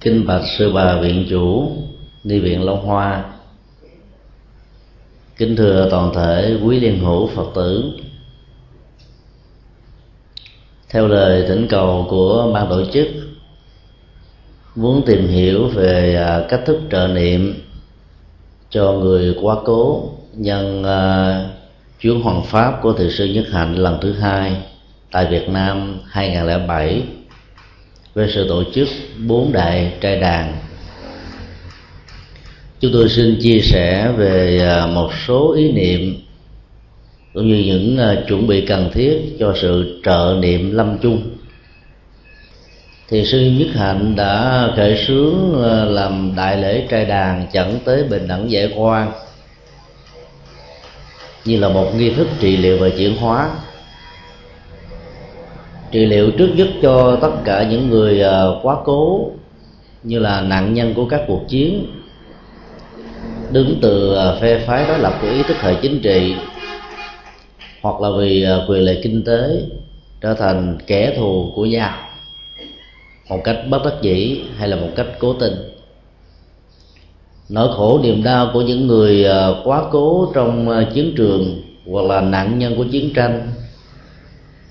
kinh bạch sư bà viện chủ ni viện long hoa. Kính thưa toàn thể quý liên hữu phật tử. Theo lời thỉnh cầu của ban tổ chức muốn tìm hiểu về à, cách thức trợ niệm cho người quá cố nhân uh, chuyến hoàng pháp của Thượng sư nhất hạnh lần thứ hai tại Việt Nam 2007 về sự tổ chức bốn đại trai đàn. Chúng tôi xin chia sẻ về à, một số ý niệm cũng như những à, chuẩn bị cần thiết cho sự trợ niệm lâm chung. Thì sư nhất hạnh đã khởi sướng à, làm đại lễ trai đàn dẫn tới bình đẳng giải quan như là một nghi thức trị liệu và chuyển hóa trị liệu trước nhất cho tất cả những người ờ, quá cố như là nạn nhân của các cuộc chiến, đứng từ ờ, phe phái đối lập của ý thức hệ chính trị hoặc là vì ờ, quyền lợi kinh tế trở thành kẻ thù của nhau một cách bất đắc dĩ hay là một cách cố tình. Nỗi khổ niềm đau của những người quá cố trong chiến trường hoặc là nạn nhân của chiến tranh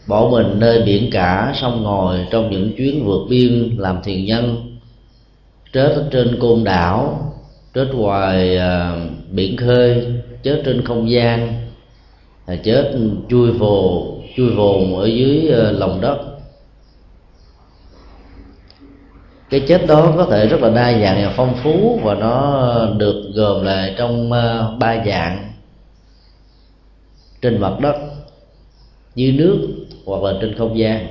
bỏ mình nơi biển cả sông ngòi trong những chuyến vượt biên làm thiền nhân. Chết trên côn đảo chết ngoài uh, à, biển khơi chết trên không gian à, chết chui vồ chui vồn ở dưới uh, lòng đất. Cái chết đó có thể rất là đa dạng và phong phú và nó được gồm lại trong ba dạng. Trên mặt đất dưới nước hoặc là trên không gian.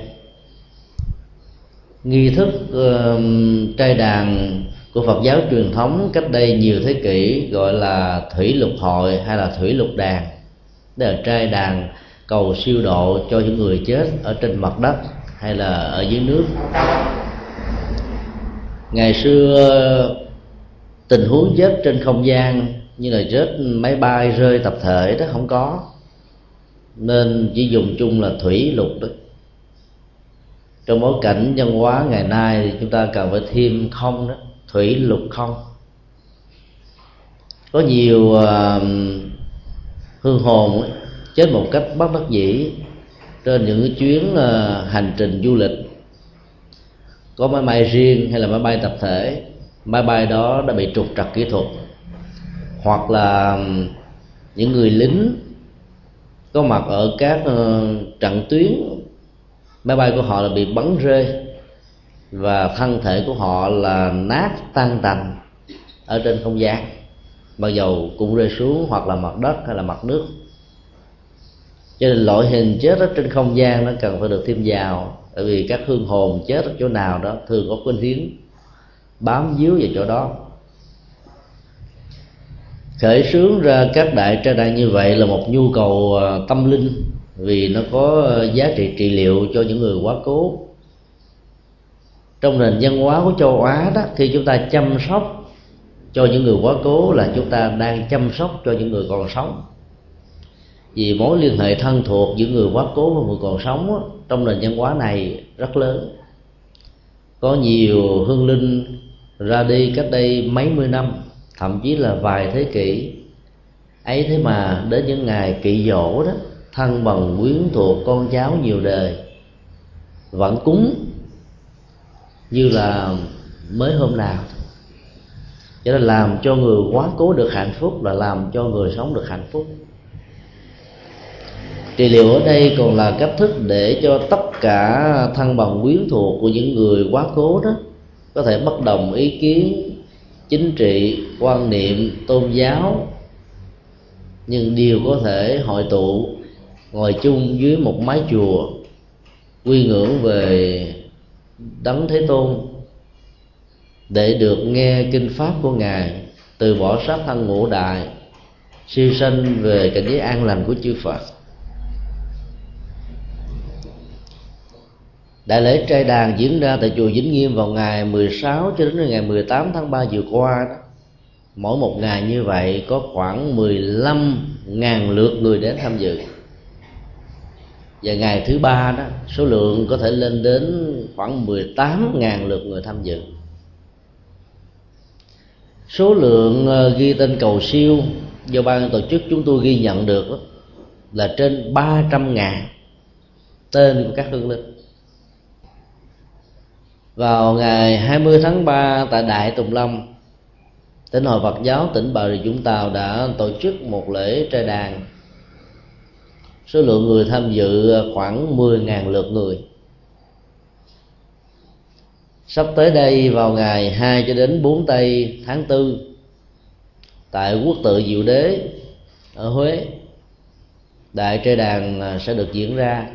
Nghi thức uh, trai đàn của Phật giáo truyền thống cách đây nhiều thế kỷ gọi là thủy lục hội hay là thủy lục đàn. Đây là trai đàn cầu siêu độ cho những người chết ở trên mặt đất hay là ở dưới nước. Ngày xưa tình huống chết trên không gian như là chết máy bay rơi tập thể đó không có nên chỉ dùng chung là thủy lục đó trong bối cảnh văn hóa ngày nay thì chúng ta cần phải thêm không đó thủy lục không. Có nhiều uh, hương hồn ấy, chết một cách bất đắc dĩ trên những chuyến uh, hành trình du lịch. Có máy bay riêng hay là máy bay tập thể máy bay đó đã bị trục trặc kỹ thuật. Hoặc là những người lính có mặt ở các ờ, trận tuyến. Máy bay của họ là bị bắn rơi và thân thể của họ là nát tan tành ở trên không gian. Bao dầu cũng rơi xuống hoặc là mặt đất hay là mặt nước. Cho nên loại hình chết ở trên không gian nó cần phải được thêm vào, bởi vì các hương hồn chết ở chỗ nào đó thường có khuynh hiến bám víu vào chỗ đó khởi sướng ra các đại tra đại như vậy là một nhu cầu ờ, tâm linh vì nó có ờ, giá trị trị liệu cho những người quá cố. Trong nền văn hóa của châu á đó khi chúng ta chăm sóc cho những người quá cố là chúng ta đang chăm sóc cho những người còn sống. Vì mối liên hệ thân thuộc giữa người quá cố và người còn sống đó, trong nền văn hóa này rất lớn. Có nhiều hương linh ra đi cách đây mấy mươi năm thậm chí là vài thế kỷ. Ấy thế mà đến những ngày kỵ dỗ đó, thân bằng quyến thuộc con cháu nhiều đời, vẫn cúng như là mới hôm nào. Cho nên làm cho người quá cố được hạnh phúc là làm cho người sống được hạnh phúc. Trị liệu ở đây còn là cách thức để cho tất cả thân bằng quyến thuộc của những người quá cố đó có thể bất đồng ý kiến chính trị, quan niệm, tôn giáo. Nhưng đều có thể hội tụ ngồi chung dưới một mái chùa, quy ngưỡng về đấng thế tôn, để được nghe kinh pháp của ngài, từ bỏ sát thân ngũ đại, siêu sanh về cảnh giới an lành của chư phật. Đại lễ trai đàn diễn ra tại chùa Vĩnh Nghiêm vào ngày 16 cho đến ngày 18 tháng 3 vừa qua đó. Mỗi một ngày như vậy có khoảng 15.000 lượt người đến tham dự. Và ngày thứ ba đó, số lượng có thể lên đến khoảng 18.000 lượt người tham dự. Số lượng ờ, ghi tên cầu siêu do ban tổ chức chúng tôi ghi nhận được là trên 300 ngàn tên của các hương linh vào ngày 20 tháng 3 tại Đại Tùng Lâm, tỉnh hội Phật giáo tỉnh Bà Rịa Vũng Tàu đã tổ chức một lễ trai đàn. Số lượng người tham dự khoảng 10.000 lượt người. Sắp tới đây vào ngày 2 cho đến 4 tây tháng 4 tại quốc tự diệu đế, ở Huế, đại trai đàn sẽ được diễn ra.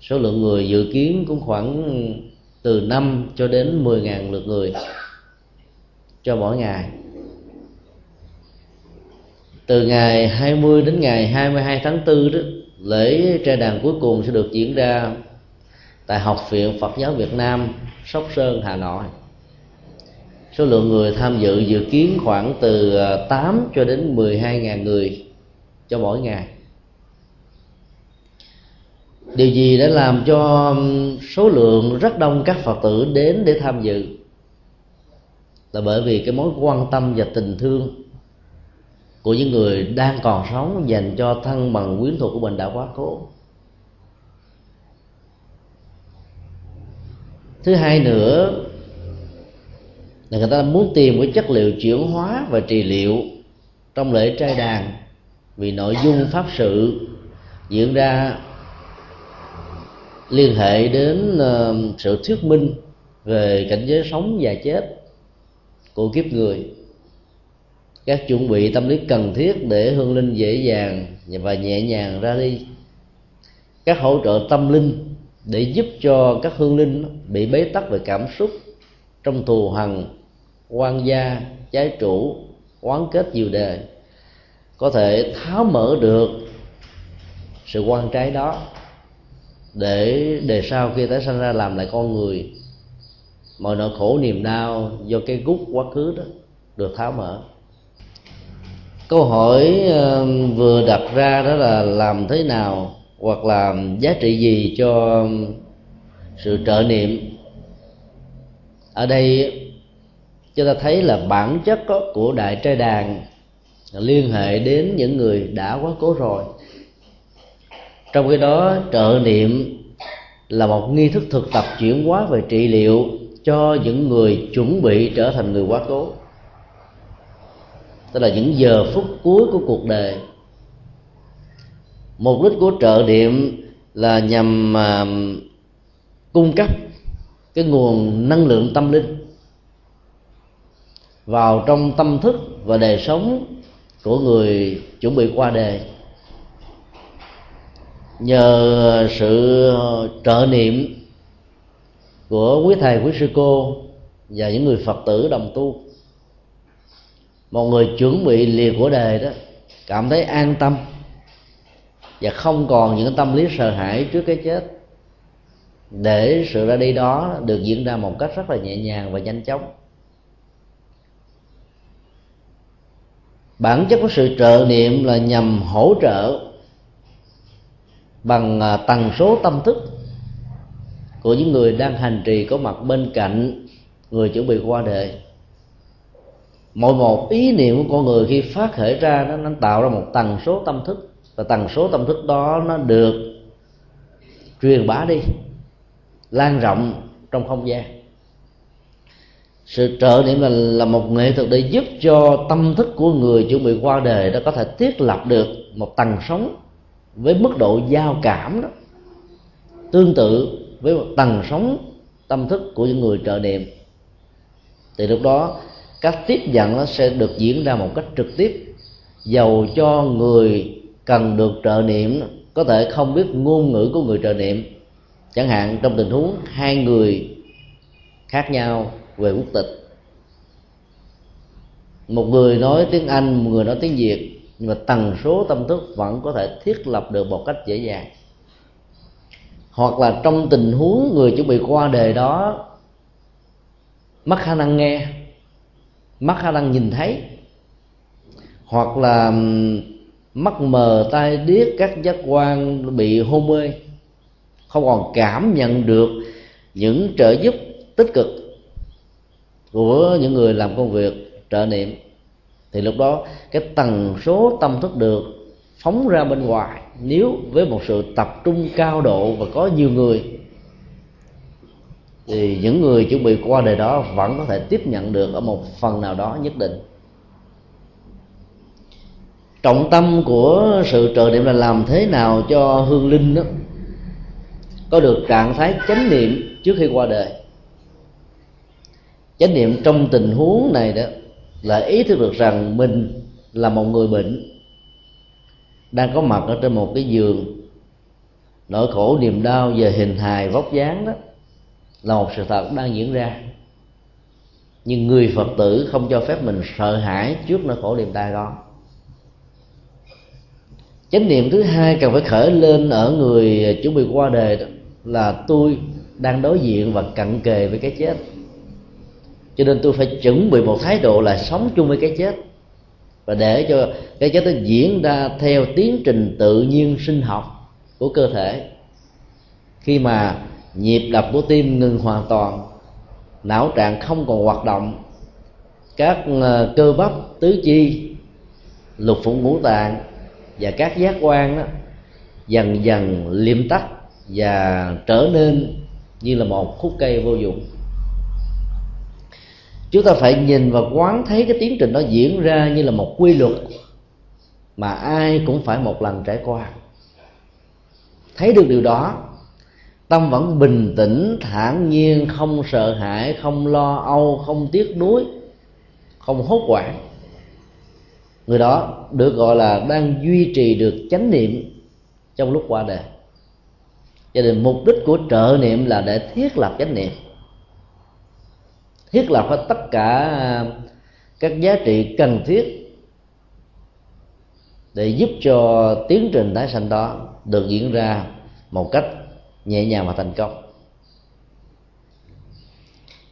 Số lượng người dự kiến cũng khoảng từ 5 cho đến 10.000 lượt người cho mỗi ngày. Từ ngày 20 đến ngày 22 tháng 4 đó, lễ trai đàn cuối cùng sẽ được diễn ra tại học viện Phật giáo Việt Nam, Sóc Sơn, Hà Nội. Số lượng người tham dự dự kiến khoảng từ à, 8 cho đến 12 ngàn người cho mỗi ngày điều gì đã làm cho số lượng rất đông các phật tử đến để tham dự? Là bởi vì cái mối quan tâm và tình thương của những người đang còn sống dành cho thân bằng quyến thuộc của mình đã quá cố thứ hai nữa, là người ta muốn tìm cái chất liệu chuyển hóa và trị liệu trong lễ trai đàn vì nội dung pháp sự diễn ra liên hệ đến ờ, sự thuyết minh về cảnh giới sống và chết của kiếp người. Các chuẩn bị tâm lý cần thiết để hương linh dễ dàng và nhẹ nhàng ra đi. Các hỗ trợ tâm linh để giúp cho các hương linh bị bế tắc về cảm xúc trong thù hằn quan gia, trái chủ, oán kết nhiều đề có thể tháo mở được sự quan trái đó để đề sau khi tái sanh ra làm lại con người, mọi nỗi khổ niềm đau do cái gút quá khứ đó được tháo mở. Câu hỏi vừa đặt ra đó là làm thế nào hoặc là giá trị gì cho sự trợ niệm? Ở đây chúng ta thấy là bản chất của đại trai đàn liên hệ đến những người đã quá cố rồi trong khi đó trợ niệm là một nghi thức thực tập chuyển hóa về trị liệu cho những người chuẩn bị trở thành người quá cố. Tức là những giờ phút cuối của cuộc đời. Mục đích của trợ niệm là nhằm uh, cung cấp cái nguồn năng lượng tâm linh vào trong tâm thức và đời sống của người chuẩn bị qua đời nhờ sự trợ niệm của quý thầy, quý sư cô và những người phật tử đồng tu, một người chuẩn bị lìa của đời đó, cảm thấy an tâm và không còn những tâm lý sợ hãi trước cái chết, để sự ra đi đó được diễn ra một cách rất là nhẹ nhàng và nhanh chóng. Bản chất của sự trợ niệm là nhằm hỗ trợ bằng à, tần số tâm thức của những người đang hành trì có mặt bên cạnh người chuẩn bị qua đời. Mỗi một ý niệm của con người khi phát khởi ra nó, nó tạo ra một tần số tâm thức. Và tần số tâm thức đó nó được truyền bá đi lan rộng trong không gian. Sự trợ niệm là là một nghệ thuật để giúp cho tâm thức của người chuẩn bị qua đời đó có thể thiết lập được một tầng sống với mức độ giao cảm đó, tương tự với một tầng sống tâm thức của những người trợ niệm. Thì lúc đó, cách tiếp nhận nó sẽ được diễn ra một cách trực tiếp, dầu cho người cần được trợ niệm có thể không biết ngôn ngữ của người trợ niệm. Chẳng hạn, trong tình huống hai người khác nhau về quốc tịch, một người nói tiếng anh, một người nói tiếng việt nhưng mà tần số tâm thức vẫn có thể thiết lập được một cách dễ dàng. Hoặc là trong tình huống người chuẩn bị qua đề đó, mất khả năng nghe, mất khả năng nhìn thấy, hoặc là mắt mờ tai điếc các giác quan bị hôn mê, không còn cảm nhận được những trợ giúp tích cực của những người làm công việc, trợ niệm thì lúc đó, cái tần số tâm thức được phóng ra bên ngoài nếu với một sự tập trung cao độ và có nhiều người. Thì những người chuẩn bị qua đời đó vẫn có thể tiếp nhận được ở một phần nào đó nhất định. Trọng tâm của sự trợ niệm là làm thế nào cho hương linh đó có được trạng thái chánh niệm trước khi qua đời. Chánh niệm trong tình huống này đó là ý thức được rằng mình là một người bệnh, đang có mặt ở trên một cái giường, nỗi khổ, niềm đau về hình hài, vóc dáng đó là một sự thật đang diễn ra. Nhưng người phật tử không cho phép mình sợ hãi trước nỗi khổ, niềm đau đó. Chánh niệm thứ hai cần phải khởi lên ở người chuẩn bị qua đời đó là tôi đang đối diện và cận kề với cái chết cho nên tôi phải chuẩn bị một thái độ là sống chung với cái chết. Và để cho cái chết nó diễn ra theo tiến trình tự nhiên sinh học của cơ thể. Khi mà nhịp đập của tim ngừng hoàn toàn, não trạng không còn hoạt động, các ờ, cơ bắp, tứ chi, lục phủ ngũ tạng và các giác quan đó dần dần liêm tắt và trở nên như là một khúc cây vô dụng chúng ta phải nhìn và quán thấy cái tiến trình nó diễn ra như là một quy luật mà ai cũng phải một lần trải qua. Thấy được điều đó, tâm vẫn bình tĩnh, thản nhiên, không sợ hãi, không lo âu, không tiếc nuối, không hốt hoảng. Người đó được gọi là đang duy trì được chánh niệm trong lúc qua đời. Cho nên mục đích của trợ niệm là để thiết lập chánh niệm thiết lập hết tất cả các giá trị cần thiết để giúp cho tiến trình tái sanh đó được diễn ra một cách nhẹ nhàng và thành công.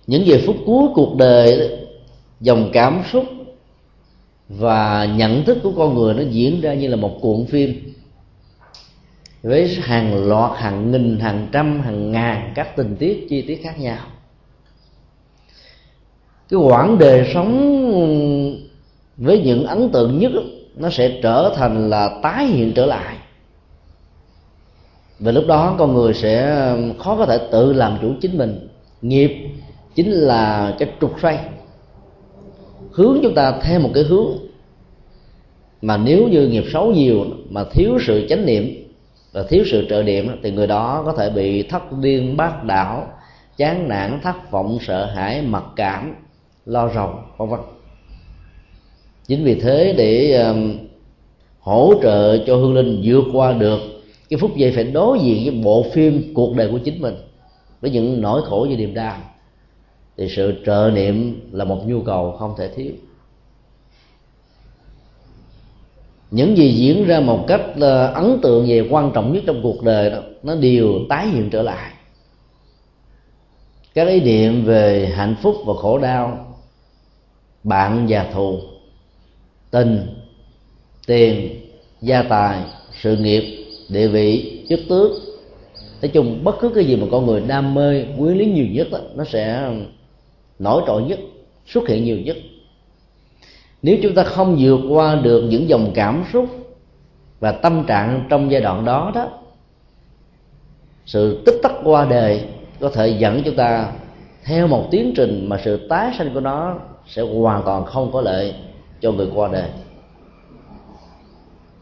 Những giờ phút cuối cuộc đời, dòng cảm xúc và nhận thức của con người nó diễn ra như là một cuộn phim với hàng loạt, hàng nghìn, hàng trăm, hàng ngàn các tình tiết, chi tiết khác nhau cái quãng đời sống với những ấn tượng nhất nó sẽ trở thành là tái hiện trở lại. Và lúc đó con người sẽ um, khó có thể tự làm chủ chính mình. Nghiệp chính là cái trục xoay. Hướng chúng ta theo một cái hướng mà nếu như nghiệp xấu nhiều mà thiếu sự chánh niệm và thiếu sự trợ niệm thì người đó có thể bị thất điên bát đảo, chán nản, thất vọng, sợ hãi, mặc cảm lo rầu vân vân. Chính vì thế để um, hỗ trợ cho hương linh vượt qua được cái phút giây phải đối diện với bộ phim cuộc đời của chính mình với những nỗi khổ và niềm đau thì sự trợ niệm là một nhu cầu không thể thiếu. Những gì diễn ra một cách ờ, ấn tượng về quan trọng nhất trong cuộc đời đó nó đều tái hiện trở lại. Các ý niệm về hạnh phúc và khổ đau bạn và thù. Tình tiền gia tài sự nghiệp địa vị chức tước. Nói chung bất cứ cái gì mà con người đam mê quyến lý nhiều nhất đó, nó sẽ nổi trội nhất xuất hiện nhiều nhất. Nếu chúng ta không vượt qua được những dòng cảm xúc và tâm trạng trong giai đoạn đó đó sự tích tắc qua đời có thể dẫn chúng ta theo một tiến trình mà sự tái sanh của nó sẽ hoàn toàn không có lợi cho người qua đời.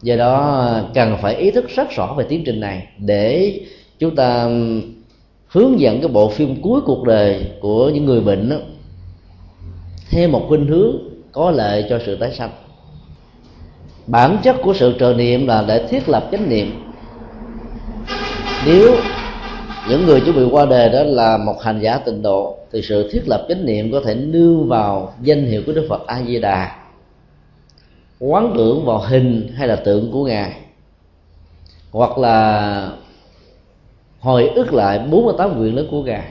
Do đó cần phải ý thức rất rõ về tiến trình này để chúng ta hướng dẫn cái bộ phim cuối cuộc đời của những người bệnh đó, theo một khuynh hướng có lợi cho sự tái sanh. Bản chất của sự trợ niệm là để thiết lập chánh niệm. Nếu những người chuẩn bị qua đề đó là một hành giả tịnh độ thì sự thiết lập chánh niệm có thể nương vào danh hiệu của đức phật a di đà quán tưởng vào hình hay là tượng của ngài. Hoặc là hồi ức lại 48 nguyện lớn của ngài.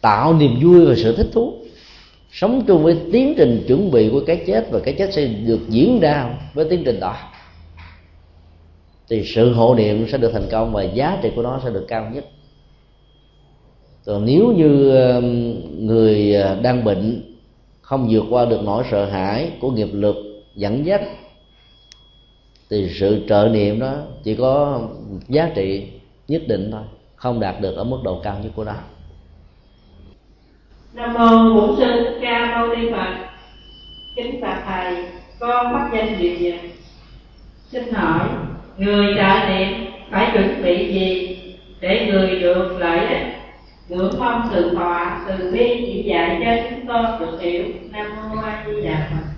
Tạo niềm vui và sự thích thú. Sống chung với tiến trình chuẩn bị của cái chết và cái chết sẽ được diễn ra với tiến trình đó thì sự hộ niệm sẽ được thành công và giá trị của nó sẽ được cao nhất. Còn nếu như um, người à, đang bệnh không vượt qua được nỗi sợ hãi của nghiệp lực dẫn dắt, thì sự trợ niệm đó chỉ có giá trị nhất định thôi, không đạt được ở mức độ cao nhất của nó. Nam mô bổn sư ca mâu ni phật. Kính bạch thầy, con bắt danh điều gì xin hỏi người trợ niệm phải chuẩn bị gì để người được lợi ích? Ngưỡng mong sự thọ từ bi, chỉ dạy cho chúng con được hiểu. Nam mô a di đà phật.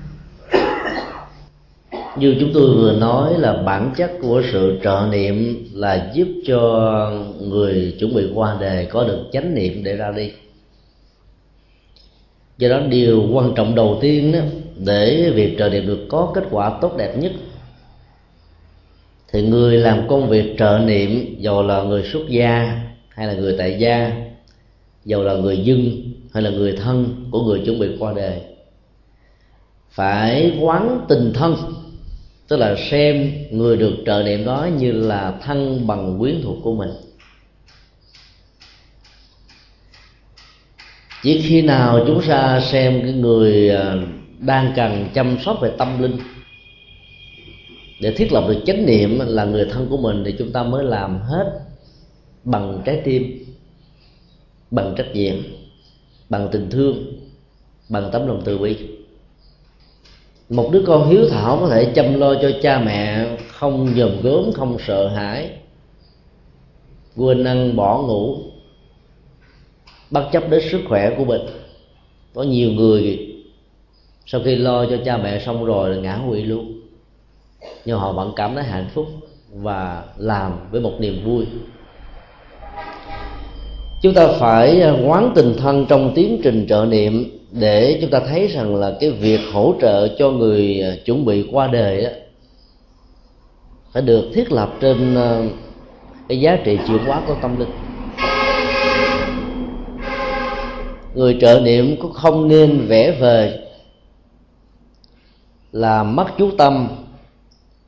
Như chúng tôi vừa nói là bản chất của sự trợ niệm là giúp cho người chuẩn bị qua đề có được chánh niệm để ra đi. Do đó điều quan trọng đầu tiên đó, để việc trợ niệm được có kết quả tốt đẹp nhất thì người làm công việc trợ niệm, dầu là người xuất gia hay là người tại gia, dầu là người dân hay là người thân của người chuẩn bị qua đời, phải quán tình thân, tức là xem người được trợ niệm đó như là thân bằng quyến thuộc của mình. Chỉ khi nào chúng ta xem cái người à, đang cần chăm sóc về tâm linh để thiết lập được chánh niệm là người thân của mình thì chúng ta mới làm hết bằng trái tim, bằng trách nhiệm, bằng tình thương, bằng tấm lòng từ bi. Một đứa con hiếu thảo có thể chăm lo cho cha mẹ không dòm gớm, không sợ hãi, quên ăn, bỏ ngủ, bất chấp đến sức khỏe của mình. Có nhiều người sau khi lo cho cha mẹ xong rồi là ngã quỵ luôn nhưng họ vẫn cảm thấy hạnh phúc và làm với một niềm vui. Chúng ta phải à, quán tình thân trong tiến trình trợ niệm để chúng ta thấy rằng là cái việc hỗ trợ cho người à, chuẩn bị qua đời đó phải được thiết lập trên à, cái giá trị chuyển hóa của tâm linh. Người trợ niệm cũng không nên vẽ vời, là mất chú tâm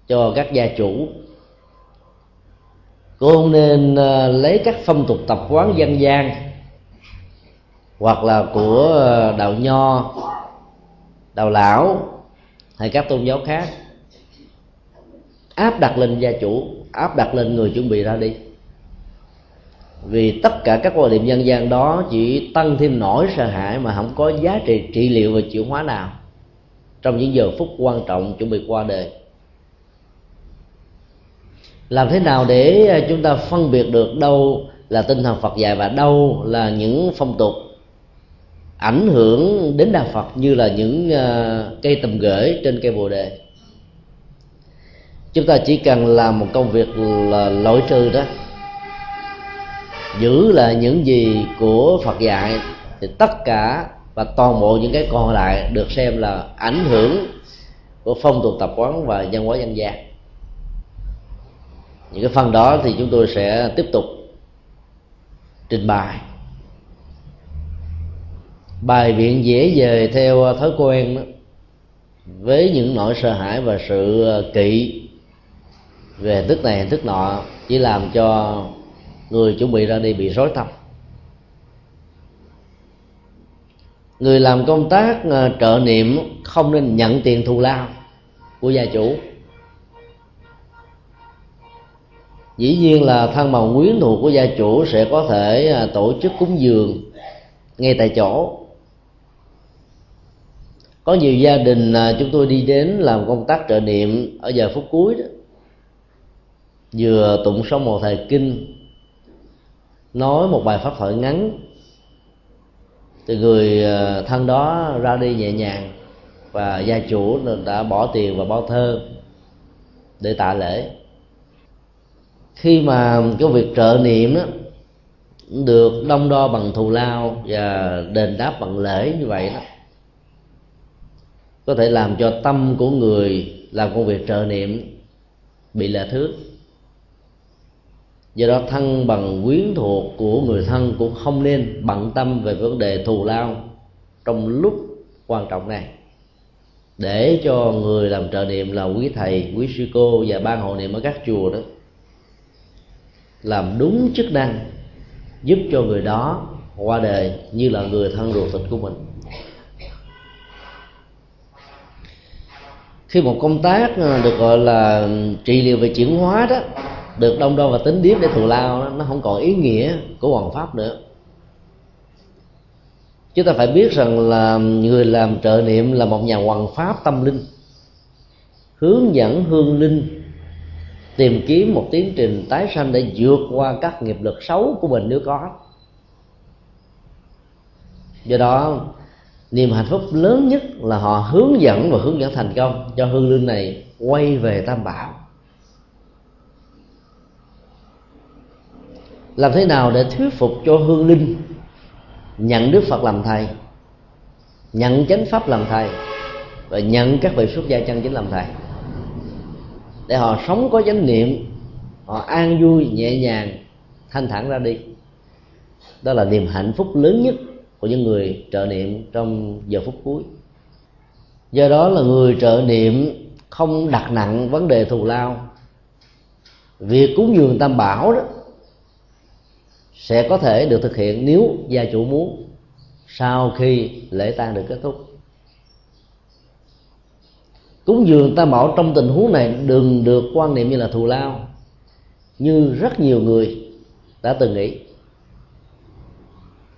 cho các gia chủ. Cô không nên ờ, lấy các phong tục tập quán dân gian hoặc là của ờ, đạo nho đạo lão hay các tôn giáo khác. Áp đặt lên gia chủ, áp đặt lên người chuẩn bị ra đi. Vì tất cả các quan điểm dân gian đó chỉ tăng thêm nỗi sợ hãi mà không có giá trị trị liệu và chuyển hóa nào trong những giờ phút quan trọng chuẩn bị qua đời làm thế nào để ờ, chúng ta phân biệt được đâu là tinh thần Phật dạy và đâu là những phong tục ảnh hưởng đến đạo Phật như là những ờ, cây tầm gửi trên cây bồ đề? Chúng ta chỉ cần làm một công việc là lỗi trừ đó. Giữ là những gì của Phật dạy thì tất cả và toàn bộ những cái còn lại được xem là ảnh hưởng của phong tục tập quán và văn hóa dân gian những cái phần đó thì chúng tôi sẽ tiếp tục trình bày. Bài viện dễ về theo thói quen đó, với những nỗi sợ hãi và sự ờ, kỵ về thức này hình thức nọ chỉ làm cho người chuẩn bị ra đi bị rối tâm. Người làm công tác ờ, trợ niệm không nên nhận tiền thù lao của gia chủ. Dĩ nhiên là thân bằng quyến thuộc của gia chủ sẽ có thể à, tổ chức cúng dường ngay tại chỗ. Có nhiều gia đình à, chúng tôi đi đến làm công tác trợ niệm ở giờ phút cuối đó. Vừa tụng xong một thời kinh, nói một bài pháp thoại ngắn, thì người à, thân đó ra đi nhẹ nhàng và gia chủ đã bỏ tiền và bao thơ để tạ lễ khi mà cái việc trợ niệm đó được đông đo bằng thù lao và đền đáp bằng lễ như vậy đó, có thể làm cho tâm của người làm công việc trợ niệm bị lệ thước. Do đó thân bằng quyến thuộc của người thân cũng không nên bận tâm về vấn đề thù lao trong lúc quan trọng này. Để cho người làm trợ niệm là quý thầy, quý sư cô và ban hộ niệm ở các chùa đó làm đúng chức năng giúp cho người đó qua đời như là người thân ruột thịt của mình. Khi một công tác ờ, được gọi là ừ, trị liệu về chuyển hóa đó được đông đo và tính điếm để thù lao đó, nó không còn ý nghĩa của hoàng pháp nữa. Chúng ta phải biết rằng là ừ, người làm trợ niệm là một nhà hoàng pháp tâm linh hướng dẫn hương linh tìm kiếm một tiến trình tái sanh để vượt qua các nghiệp lực xấu của mình nếu có. Do đó, niềm hạnh phúc lớn nhất là họ hướng dẫn và hướng dẫn thành công cho hương linh này quay về tam bảo. Làm thế nào để thuyết phục cho hương linh nhận đức phật làm thầy, nhận chánh pháp làm thầy và nhận các vị xuất gia chân chính làm thầy? Để họ sống có chánh niệm, họ an vui, nhẹ nhàng, thanh thản ra đi. Đó là niềm hạnh phúc lớn nhất của những người trợ niệm trong giờ phút cuối. Do đó là người trợ niệm không đặt nặng vấn đề thù lao. Việc cúng dường tam bảo đó sẽ có thể được thực hiện nếu gia chủ muốn, sau khi lễ tang được kết thúc cúng dường tam bảo trong tình huống này đừng được quan niệm như là thù lao. Như rất nhiều người đã từng nghĩ.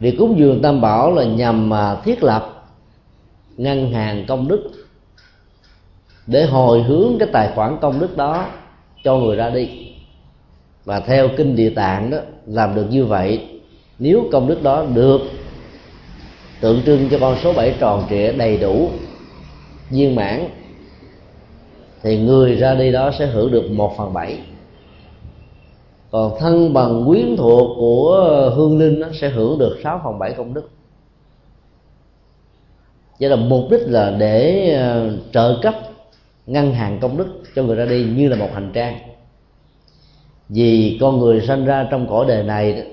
Việc cúng dường tam bảo là nhằm mà thiết lập ngân hàng công đức để hồi hướng cái tài khoản công đức đó cho người ra đi. Và theo kinh địa tạng đó, làm được như vậy, nếu công đức đó được tượng trưng cho con số bảy tròn trịa đầy đủ, viên mãn thì người ra đi đó sẽ hưởng được một phần bảy. Còn thân bằng quyến thuộc của hương linh nó sẽ hưởng được 6 phần bảy công đức. Vậy là mục đích là để ờ, trợ cấp ngân hàng công đức cho người ra đi như là một hành trang. Vì con người sinh ra trong cõi đời này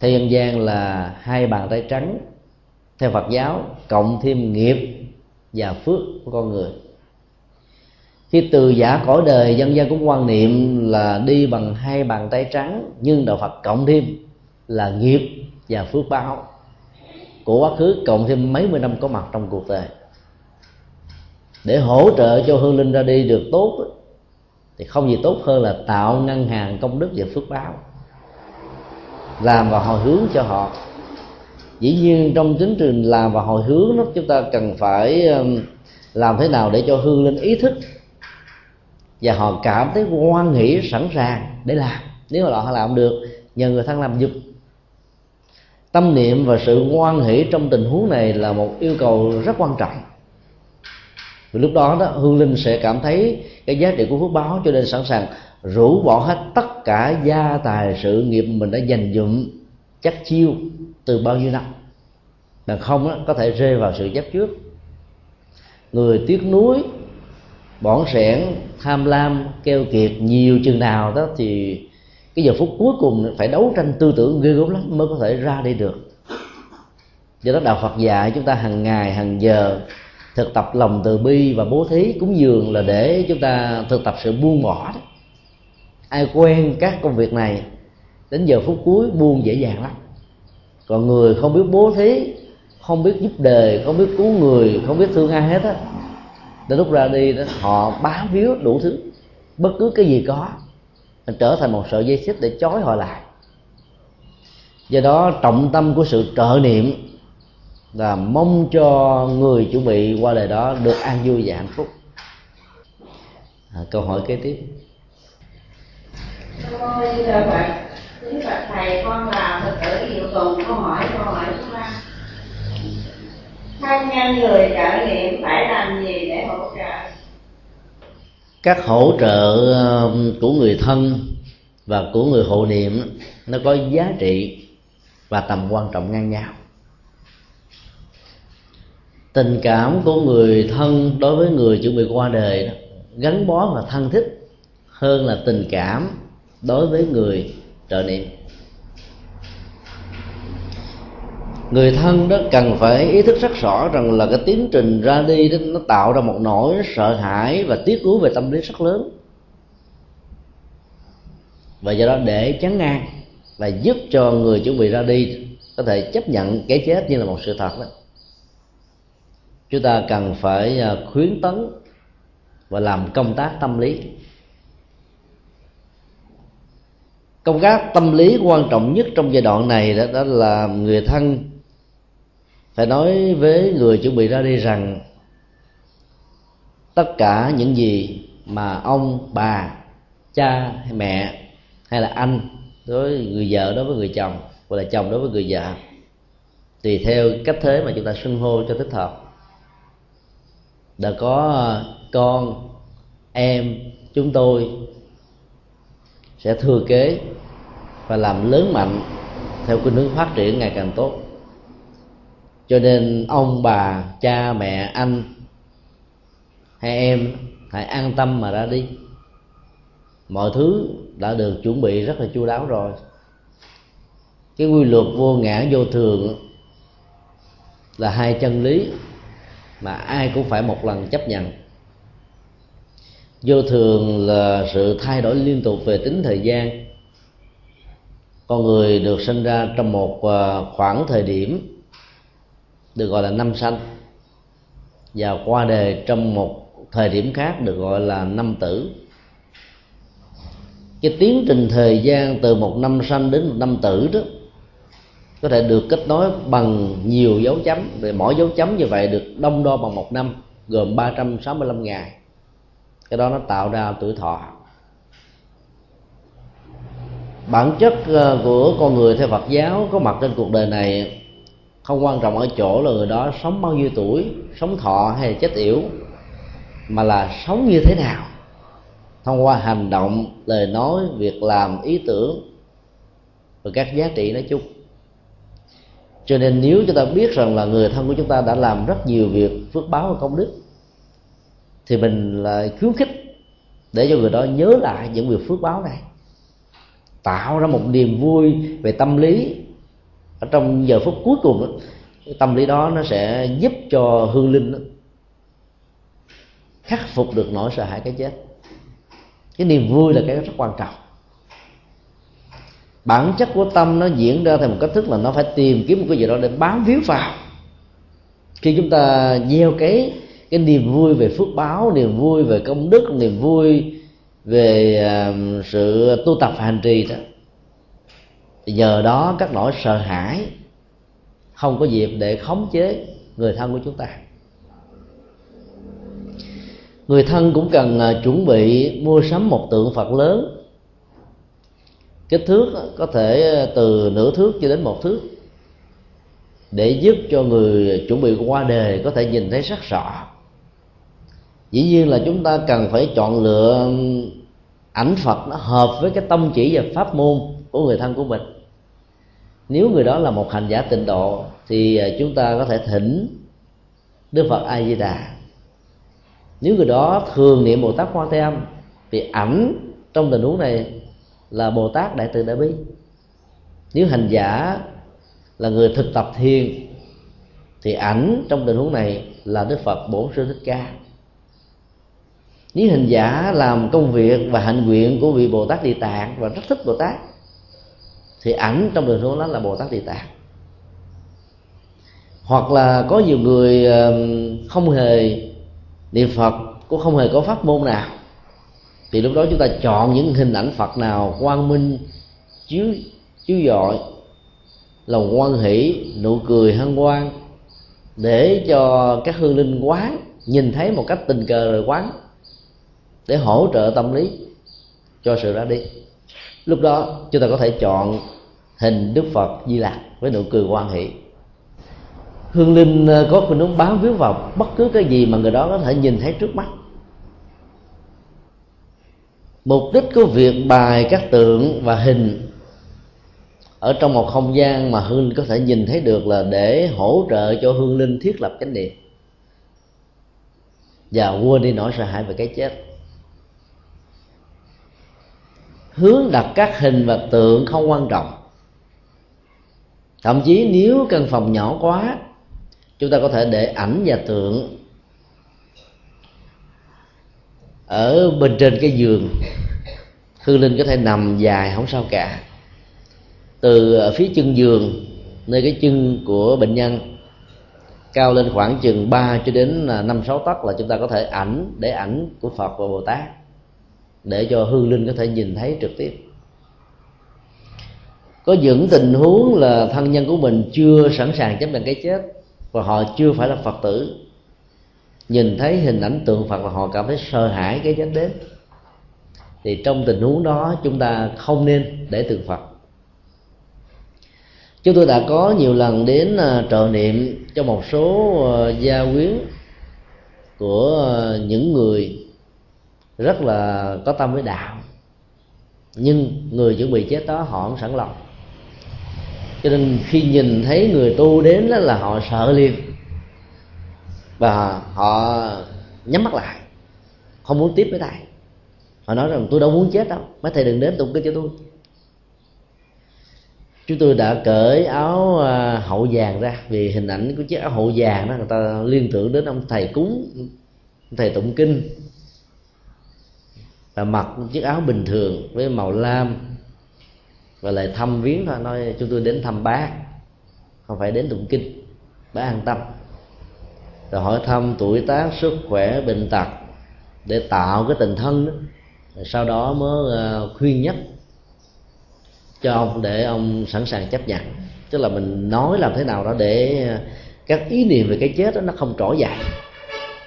theo dân gian là hai bàn tay trắng, theo Phật giáo, cộng thêm nghiệp và phước của con người khi từ giả cõi đời, dân gian cũng quan niệm là đi bằng hai bàn tay trắng, nhưng đạo phật cộng thêm là nghiệp và phước báo. Của quá khứ cộng thêm mấy mươi năm có mặt trong cuộc đời. Để hỗ trợ cho hương linh ra đi được tốt, thì không gì tốt hơn là tạo ngân hàng công đức và phước báo. Làm và hồi hướng cho họ. Dĩ nhiên trong tiến trình làm và hồi hướng đó, chúng ta cần phải làm thế nào để cho hương linh ý thức và họ cảm thấy hoan nghĩ sẵn sàng để làm. Nếu mà họ làm được nhờ người thân làm giúp. Tâm niệm và sự hoan hỷ trong tình huống này là một yêu cầu rất quan trọng. Vì lúc đó đó hương linh sẽ cảm thấy cái giá trị của phước báo cho nên sẵn sàng rũ bỏ hết tất cả gia tài sự nghiệp mình đã dành dụm chắc chiêu từ bao nhiêu năm. Bằng không đó, có thể rơi vào sự chấp trước. Người tiếc nuối bỏn sẻn tham lam, keo kiệt nhiều chừng nào đó thì cái giờ phút cuối cùng phải đấu tranh tư tưởng ghê gớm lắm mới có thể ra đi được. Do đó đạo phật dạy chúng ta hàng ngày, hàng giờ thực tập lòng từ bi và bố thí cúng dường là để chúng ta thực tập sự buông bỏ đó. Ai quen các công việc này, đến giờ phút cuối buông dễ dàng lắm. Còn người không biết bố thí, không biết giúp đời, không biết cứu người, không biết thương ai hết á đến lúc ra đi đó họ bám víu đủ thứ. Bất cứ cái gì có trở thành một sợi dây xích để chói họ lại. Do đó trọng tâm của sự trợ niệm là mong cho người chuẩn bị qua đời đó được an vui và hạnh phúc. À, câu hỏi kế tiếp. Ôi, Phật, Đức Phật Thầy con là Phật tử Diệu Tùng câu hỏi câu hỏi thứ ba thân nhân người trợ niệm phải làm gì để hỗ trợ? Các hỗ trợ um, của người thân và của người hộ niệm, nó có giá trị và tầm quan trọng ngang nhau. Tình cảm của người thân đối với người chuẩn bị qua đời gắn bó và thân thích hơn là tình cảm đối với người trợ niệm. Người thân đó cần phải ý thức rất rõ rằng là cái tiến trình ra đi đó nó tạo ra một nỗi sợ hãi và tiếc nuối về tâm lý rất lớn. Và do đó để chấn an và giúp cho người chuẩn bị ra đi có thể chấp nhận cái chết như là một sự thật đó. Chúng ta cần phải à, khuyến tấn và làm công tác tâm lý. Công tác tâm lý quan trọng nhất trong giai đoạn này đó, đó là người thân phải nói với người chuẩn bị ra đi rằng, tất cả những gì mà ông, bà, cha hay mẹ hay là anh đối với người vợ, đối với người chồng, hoặc là chồng đối với người vợ, tùy theo cách thế mà chúng ta xưng hô cho thích hợp. Đã có con, em, chúng tôi sẽ thừa kế và làm lớn mạnh theo cái hướng phát triển ngày càng tốt cho nên ông bà, cha, mẹ, anh hay em, hãy an tâm mà ra đi. Mọi thứ đã được chuẩn bị rất là chu đáo rồi. Cái quy luật vô ngã, vô thường là hai chân lý mà ai cũng phải một lần chấp nhận. Vô thường là sự thay đổi liên tục về tính thời gian. Con người được sinh ra trong một à, khoảng thời điểm được gọi là năm sanh. Và qua đề trong một thời điểm khác được gọi là năm tử. Cái tiến trình thời gian từ một năm sanh đến một năm tử đó, có thể được kết nối bằng nhiều dấu chấm. Để mỗi dấu chấm như vậy được đông đo bằng một năm, gồm 365 ngày. Cái đó nó tạo ra tuổi thọ. Bản chất ờ, của con người theo Phật giáo có mặt trên cuộc đời này không quan trọng ở chỗ là người đó sống bao nhiêu tuổi, sống thọ hay là chết yểu, mà là sống như thế nào. Thông qua hành động, lời nói, việc làm, ý tưởng và các giá trị nói chung. Cho nên nếu chúng ta biết rằng là người thân của chúng ta đã làm rất nhiều việc phước báo và công đức, thì mình lại khuyến khích để cho người đó nhớ lại những việc phước báo này. Tạo ra một niềm vui về tâm lý ở trong giờ phút cuối cùng đó, tâm lý đó nó sẽ giúp cho hương linh đó, khắc phục được nỗi sợ hãi cái chết. Cái niềm vui là cái rất quan trọng. Bản chất của tâm nó diễn ra theo một cách thức là nó phải tìm kiếm một cái gì đó để bám víu vào. Khi chúng ta gieo cái cái niềm vui về phước báo niềm vui về công đức niềm vui về uh, sự tu tập hành trì đó nhờ đó các nỗi sợ hãi không có dịp để khống chế người thân của chúng ta. Người thân cũng cần à, chuẩn bị mua sắm một tượng phật lớn. Kích thước có thể à, từ nửa thước cho đến một thước, để giúp cho người chuẩn bị qua đề có thể nhìn thấy sắc rõ dĩ nhiên là chúng ta cần phải chọn lựa ảnh phật nó hợp với cái tâm chỉ và pháp môn của người thân của mình nếu người đó là một hành giả tịnh độ, thì à, chúng ta có thể thỉnh đức phật a di đà nếu người đó thường niệm bồ tát quan thế âm, thì ảnh trong tình huống này là bồ tát đại từ đại bi. Nếu hành giả là người thực tập thiền, thì ảnh trong tình huống này là đức phật bổn sư thích ca. Nếu hành giả làm công việc và hạnh nguyện của vị bồ tát địa tạng và rất thích bồ tát thì ảnh trong đường hướng đó là bồ tát địa tạng. Hoặc là có nhiều người không hề niệm phật, cũng không hề có pháp môn nào. Thì lúc đó chúng ta chọn những hình ảnh phật nào quang minh, chiếu chiếu dọi, lòng quan hỷ, nụ cười hân hoan, để cho các hương linh quán nhìn thấy một cách tình cờ rồi quán, để hỗ trợ tâm lý cho sự ra đi lúc đó, chúng ta có thể chọn hình đức phật di lạc với nụ cười quan hỷ. Hương linh ờ, có khuynh hướng bám víu vào bất cứ cái gì mà người đó có thể nhìn thấy trước mắt. Mục đích của việc bài các tượng và hình ở trong một không gian mà hương linh có thể nhìn thấy được là để hỗ trợ cho hương linh thiết lập chánh niệm. Và quên đi nỗi sợ hãi về cái chết. Hướng đặt các hình và tượng không quan trọng. Thậm chí nếu căn phòng nhỏ quá, chúng ta có thể để ảnh và tượng ở bên trên cái giường. Hương linh có thể nằm dài không sao cả. Từ phía chân giường, nơi cái chân của bệnh nhân, cao lên khoảng chừng 3 cho đến à, năm sáu tấc là chúng ta có thể ảnh, để ảnh của Phật và Bồ Tát để cho hương linh có thể nhìn thấy trực tiếp. Có những tình huống là thân nhân của mình chưa sẵn sàng chấp nhận cái chết và họ chưa phải là phật tử. Nhìn thấy hình ảnh tượng phật là họ cảm thấy sợ hãi cái chết đến. Thì trong tình huống đó chúng ta không nên để tượng phật. Chúng tôi đã có nhiều lần đến à, trợ niệm cho một số à, gia quyến của à, những người rất là có tâm với đạo. Nhưng người chuẩn bị chết đó họ không sẵn lòng. Cho nên khi nhìn thấy người tu đến đó là họ sợ liền. Và họ nhắm mắt lại, không muốn tiếp với thầy. Họ nói rằng, tôi đâu muốn chết đâu, mấy thầy đừng đến tụng kinh cho tôi. Chúng tôi đã cởi áo à, hậu vàng ra, vì hình ảnh của chiếc áo hậu vàng đó, người ta liên tưởng đến ông thầy cúng thầy tụng kinh và mặc chiếc áo bình thường với màu lam và lại thăm viếng thôi, nói chúng tôi đến thăm bác không phải đến tụng kinh bác an tâm. Rồi hỏi thăm tuổi tác, sức khỏe, bệnh tật để tạo cái tình thân đó. Rồi sau đó mới ờ, khuyên nhắc cho ông để ông sẵn sàng chấp nhận. Tức là mình nói làm thế nào đó để ờ, các ý niệm về cái chết đó nó không trỗi dậy,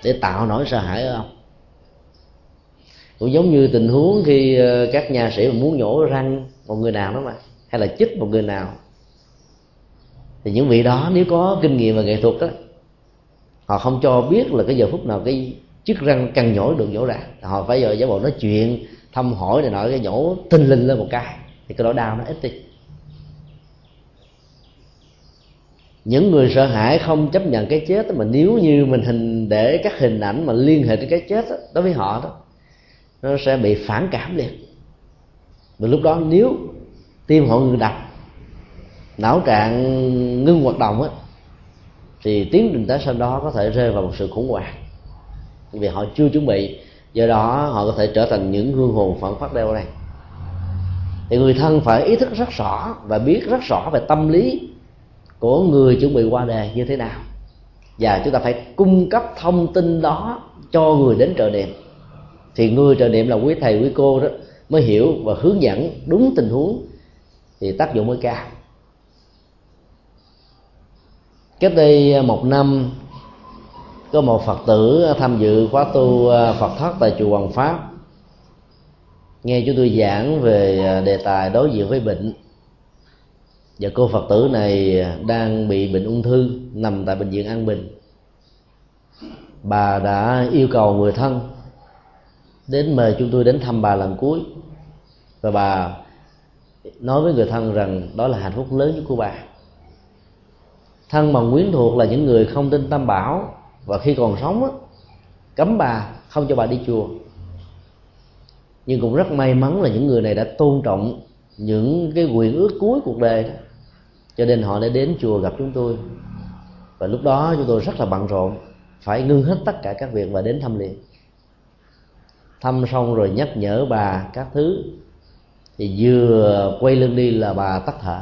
để tạo nỗi sợ hãi ở ông cũng giống như tình huống khi ờ, các nhà sĩ muốn nhổ răng một người nào đó mà hay là chích một người nào thì những vị đó nếu có kinh nghiệm và nghệ thuật đó họ không cho biết là cái giờ phút nào cái chiếc răng cần nhổ được nhổ ra. Họ phải giờ giả bộ nói chuyện thăm hỏi này nọ cái nhổ tinh linh lên một cái thì cái đó đau nó ít đi. Những người sợ hãi không chấp nhận cái chết mà nếu như mình hình để các hình ảnh mà liên hệ đến cái chết đó, đối với họ đó nó sẽ bị phản cảm liền. Và lúc đó nếu tim họ ngừng đập, não trạng ngưng hoạt động á, thì tiến trình tới sau đó có thể rơi vào một sự khủng hoảng. Vì họ chưa chuẩn bị, do đó họ có thể trở thành những hương hồn phản phát đeo đây thì người thân phải ý thức rất rõ và biết rất rõ về tâm lý của người chuẩn bị qua đề như thế nào. Và chúng ta phải cung cấp thông tin đó cho người đến trợ điểm thì người trợ niệm là quý thầy, quý cô đó mới hiểu và hướng dẫn đúng tình huống. Thì tác dụng mới cao. Cách đây à, một năm, có một phật tử tham dự khóa tu à, phật thất tại chùa hoàng pháp. Nghe chúng tôi giảng về à, đề tài đối diện với bệnh. Và cô phật tử này đang bị bệnh ung thư, nằm tại bệnh viện an bình. Bà đã yêu cầu người thân đến mời chúng tôi đến thăm bà lần cuối. Và bà nói với người thân rằng đó là hạnh phúc lớn nhất của bà. Thân bằng quyến thuộc là những người không tin tam bảo và khi còn sống á, cấm bà không cho bà đi chùa. Nhưng cũng rất may mắn là những người này đã tôn trọng những cái quyền ước cuối cuộc đời đó. Cho nên họ đã đến chùa gặp chúng tôi. Và lúc đó chúng tôi rất là bận rộn phải ngưng hết tất cả các việc và đến thăm liền thăm xong rồi nhắc nhở bà các thứ, thì vừa quay lưng đi là bà tắt thở.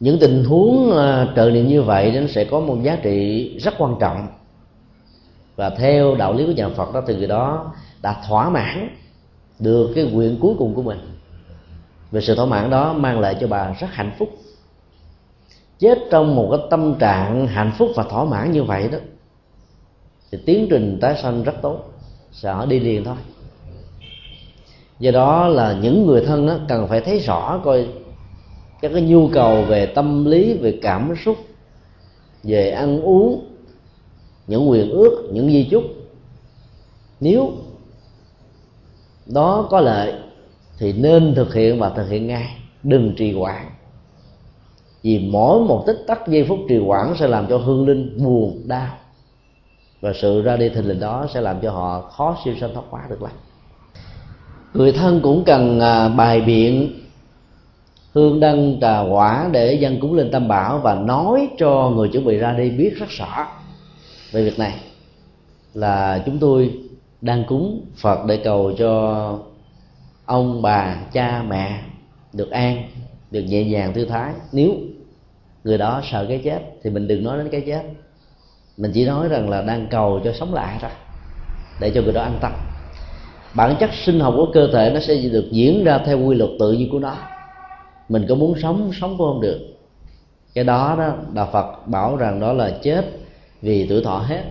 Những tình huống à, trợ niệm như vậy nó sẽ có một giá trị rất quan trọng. Và theo đạo lý của nhà Phật đó từ người đó đã thỏa mãn được cái nguyện cuối cùng của mình. Về sự thỏa mãn đó mang lại cho bà rất hạnh phúc. Chết trong một cái tâm trạng hạnh phúc và thỏa mãn như vậy đó thì tiến trình tái sanh rất tốt sẽ đi liền thôi. Do đó là những người thân đó, cần phải thấy rõ coi các cái nhu cầu về tâm lý về cảm xúc về ăn uống những quyền ước những di chúc. Nếu đó có lợi thì nên thực hiện và thực hiện ngay đừng trì hoãn. Vì mỗi một tích tắc giây phút trì hoãn sẽ làm cho hương linh buồn đau và sự ra đi thình lình đó sẽ làm cho họ khó siêu sanh thoát hóa được lắm người thân cũng cần à, bài biện hương đăng trà quả để dân cúng lên tam bảo và nói cho người chuẩn bị ra đi biết rất rõ về việc này. Là chúng tôi đang cúng phật để cầu cho ông bà, cha, mẹ được an, được nhẹ nhàng thư thái. Nếu người đó sợ cái chết thì mình đừng nói đến cái chết mình chỉ nói rằng là đang cầu cho sống lại thôi, để cho người đó an tâm. Bản chất sinh học của cơ thể nó sẽ được diễn ra theo quy luật tự nhiên của nó. Mình có muốn sống sống cũng không được. Cái đó đó, đạo phật bảo rằng đó là chết vì tuổi thọ hết.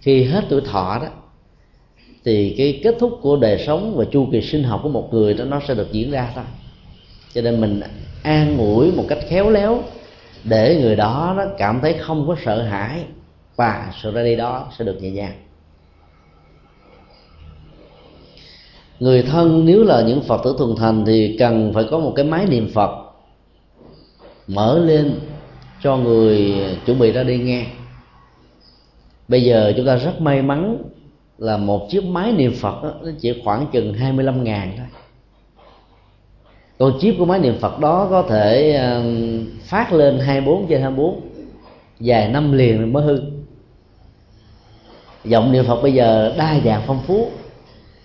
Khi hết tuổi thọ đó, thì cái kết thúc của đời sống và chu kỳ sinh học của một người đó, nó sẽ được diễn ra thôi. Cho nên mình an ủi một cách khéo léo để người đó nó cảm thấy không có sợ hãi và sự ra đi đó sẽ được nhẹ nhàng. Người thân nếu là những phật tử thuần thành thì cần phải có một cái máy niệm phật mở lên cho người chuẩn bị ra đi nghe. Bây giờ chúng ta rất may mắn là một chiếc máy niệm phật đó, nó chỉ khoảng chừng 25 ngàn thôi. Còn chip của máy niệm phật đó có thể phát lên 24 trên 24 dài năm liền mới hư giọng niệm phật bây giờ đa dạng phong phú.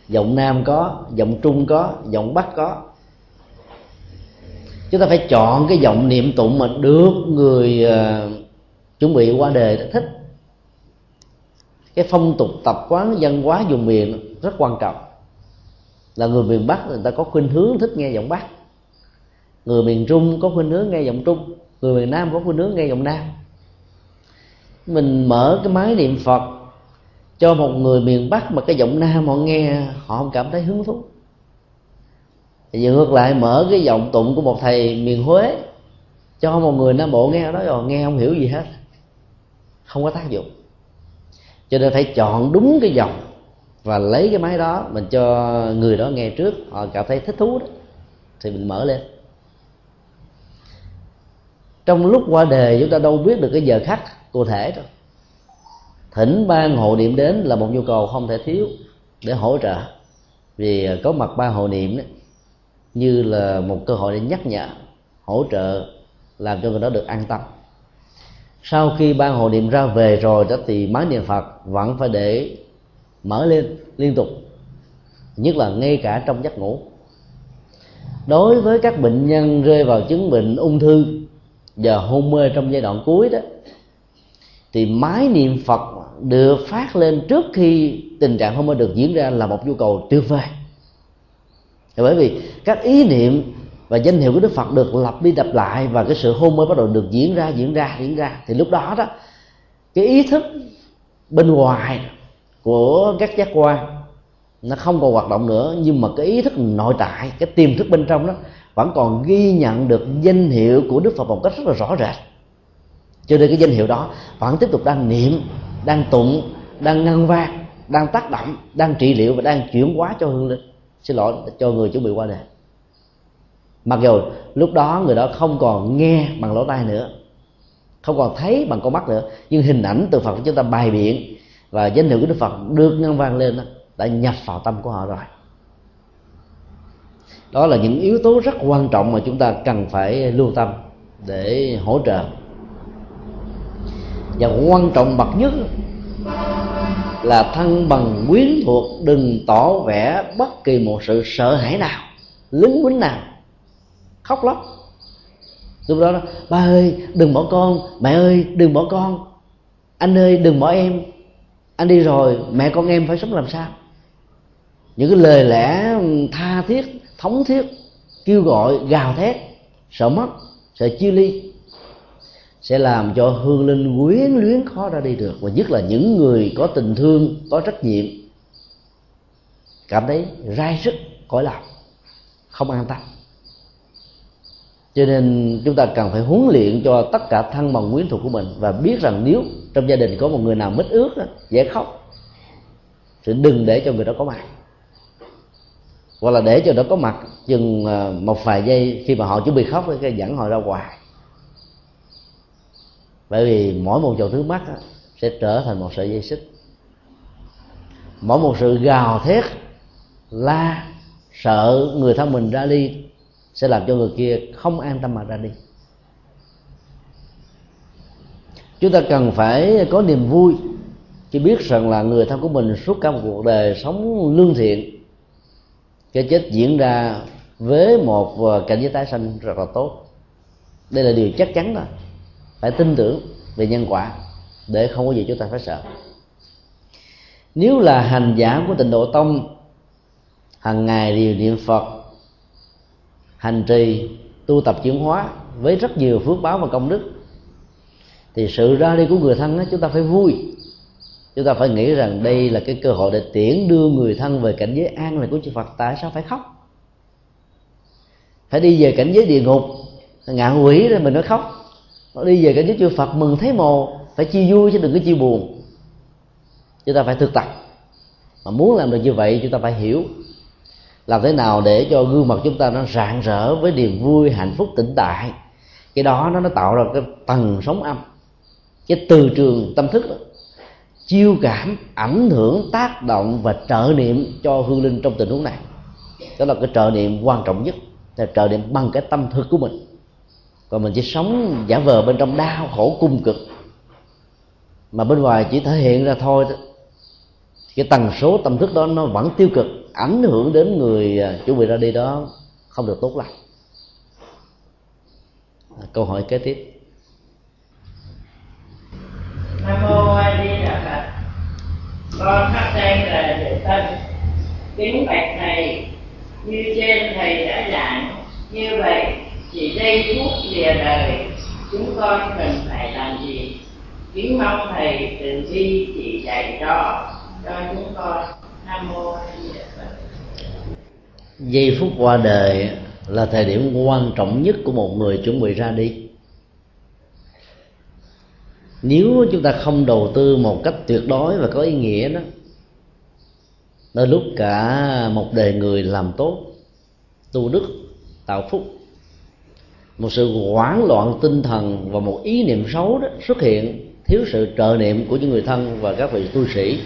Giọng nam có giọng trung có giọng bắc có. Chúng ta phải chọn cái giọng niệm tụng mà được người uh, chuẩn bị qua đề thích. Cái phong tục tập quán văn hóa dùng miền rất quan trọng. Là người miền bắc người ta có khuynh hướng thích nghe giọng bắc. Người miền trung có khuynh hướng nghe giọng trung. Người miền nam có khuynh hướng nghe giọng nam. Mình mở cái máy niệm phật cho một người miền bắc mà cái giọng nam họ nghe, họ không cảm thấy hứng thú. Thì ngược lại, mở cái giọng tụng của một thầy miền huế, cho một người nam bộ nghe đó rồi nghe không hiểu gì hết. Không có tác dụng. Cho nên phải chọn đúng cái giọng và lấy cái máy đó, mình cho người đó nghe trước, họ cảm thấy thích thú đó, thì mình mở lên. Trong lúc qua đề chúng ta đâu biết được cái giờ khắc cụ thể đâu thỉnh ban hộ niệm đến là một nhu cầu không thể thiếu để hỗ trợ. Vì có mặt ba hộ niệm đó, như là một cơ hội để nhắc nhở hỗ trợ làm cho người đó được an tâm. Sau khi ban hộ niệm ra về rồi đó thì máy niệm phật vẫn phải để mở lên liên tục nhất là ngay cả trong giấc ngủ. Đối với các bệnh nhân rơi vào chứng bệnh ung thư và hôn mê trong giai đoạn cuối đó thì máy niệm phật được phát lên trước khi tình trạng hôn mê được diễn ra là một nhu cầu tuyệt vời. Bởi vì các ý niệm và danh hiệu của đức phật được lặp đi lặp lại và cái sự hôn mê bắt đầu được diễn ra diễn ra diễn ra, thì lúc đó đó, cái ý thức bên ngoài của các giác quan nó không còn hoạt động nữa, nhưng mà cái ý thức nội tại, cái tiềm thức bên trong đó vẫn còn ghi nhận được danh hiệu của đức phật một cách rất là rõ rệt cho nên cái danh hiệu đó vẫn tiếp tục đang niệm đang tụng đang ngân vang đang tác động đang trị liệu và đang chuyển hóa cho hương linh. Xin lỗi cho người chuẩn bị qua đời mặc dù lúc đó người đó không còn nghe bằng lỗ tai nữa không còn thấy bằng con mắt nữa nhưng hình ảnh từ phật chúng ta bài biện và danh hiệu của đức phật được ngân vang lên đó, đã nhập vào tâm của họ rồi. Đó là những yếu tố rất quan trọng mà chúng ta cần phải lưu tâm để hỗ trợ và quan trọng bậc nhất là thân bằng quyến thuộc đừng tỏ vẻ bất kỳ một sự sợ hãi nào lính quýnh nào khóc lóc. Lúc đó, đó ba ơi đừng bỏ con mẹ ơi đừng bỏ con anh ơi đừng bỏ em anh đi rồi mẹ con em phải sống làm sao? Những cái lời lẽ tha thiết thống thiết kêu gọi gào thét sợ mất sợ chia ly sẽ làm cho hương linh quyến luyến khó ra đi được, và nhất là những người có tình thương, có trách nhiệm. Cảm thấy rai sức, cõi lòng, không an tâm. Cho nên chúng ta cần phải huấn luyện cho tất cả thân bằng quyến thuộc của mình, và biết rằng nếu trong gia đình có một người nào mít ướt dễ khóc thì đừng để cho người đó có mặt. Hoặc là để cho nó có mặt chừng à, một vài giây khi mà họ chuẩn bị khóc, cái dẫn họ ra ngoài bởi vì mỗi một dòng nước mắt sẽ trở thành một sợi dây xích. Mỗi một sự gào thét, la, sợ người thân mình ra đi sẽ làm cho người kia không an tâm mà ra đi. Chúng ta cần phải có niềm vui khi biết rằng là người thân của mình suốt cả một cuộc đời sống lương thiện, cái chết diễn ra với một ờ, cảnh giới tái sanh rất là tốt. Đây là điều chắc chắn đó phải tin tưởng về nhân quả để không có gì chúng ta phải sợ. Nếu là hành giả của tịnh độ tông hàng ngày đều niệm phật hành trì tu tập chuyển hóa với rất nhiều phước báo và công đức thì sự ra đi của người thân đó, chúng ta phải vui. Chúng ta phải nghĩ rằng đây là cái cơ hội để tiễn đưa người thân về cảnh giới an lành của chư Phật. Tại sao phải khóc? Phải đi về cảnh giới địa ngục ngạ quỷ rồi mình mới khóc nó đi về cảnh giới chư Phật mừng thấy mồ phải chi vui chứ đừng có chi buồn. Chúng ta phải thực tập. Mà muốn làm được như vậy chúng ta phải hiểu. Làm thế nào để cho gương mặt chúng ta nó rạng rỡ với niềm vui hạnh phúc tĩnh tại. Cái đó nó nó tạo ra cái tầng sống âm. Cái từ trường tâm thức đó, chiêu cảm ảnh hưởng tác động và trợ niệm cho hương linh trong tình huống này. Đó là cái trợ niệm quan trọng nhất. Là trợ niệm bằng cái tâm thức của mình còn mình chỉ sống giả vờ bên trong đau khổ cung cực. Mà bên ngoài chỉ thể hiện ra thôi. Thì cái tần số tâm thức đó nó vẫn tiêu cực, ảnh hưởng đến người à, chuẩn bị ra đi đó không được tốt lắm à, câu hỏi kế tiếp. Nam mô a di đà phật. Con khắp đây là đệ tân kính bạch thầy, như trên thầy đã giảng như vậy chỉ đây phút lìa đời, chúng con cần phải làm gì? Kính mong thầy từ bi chỉ dạy cho cho chúng con. Nam mô a di đà phật. Giây phút qua đời là thời điểm quan trọng nhất của một người chuẩn bị ra đi. Nếu chúng ta không đầu tư một cách tuyệt đối và có ý nghĩa đó đôi lúc cả một đời người làm tốt, tu đức, tạo phúc một sự hoảng loạn tinh thần và một ý niệm xấu đó xuất hiện, thiếu sự trợ niệm của những người thân và các vị tu sĩ.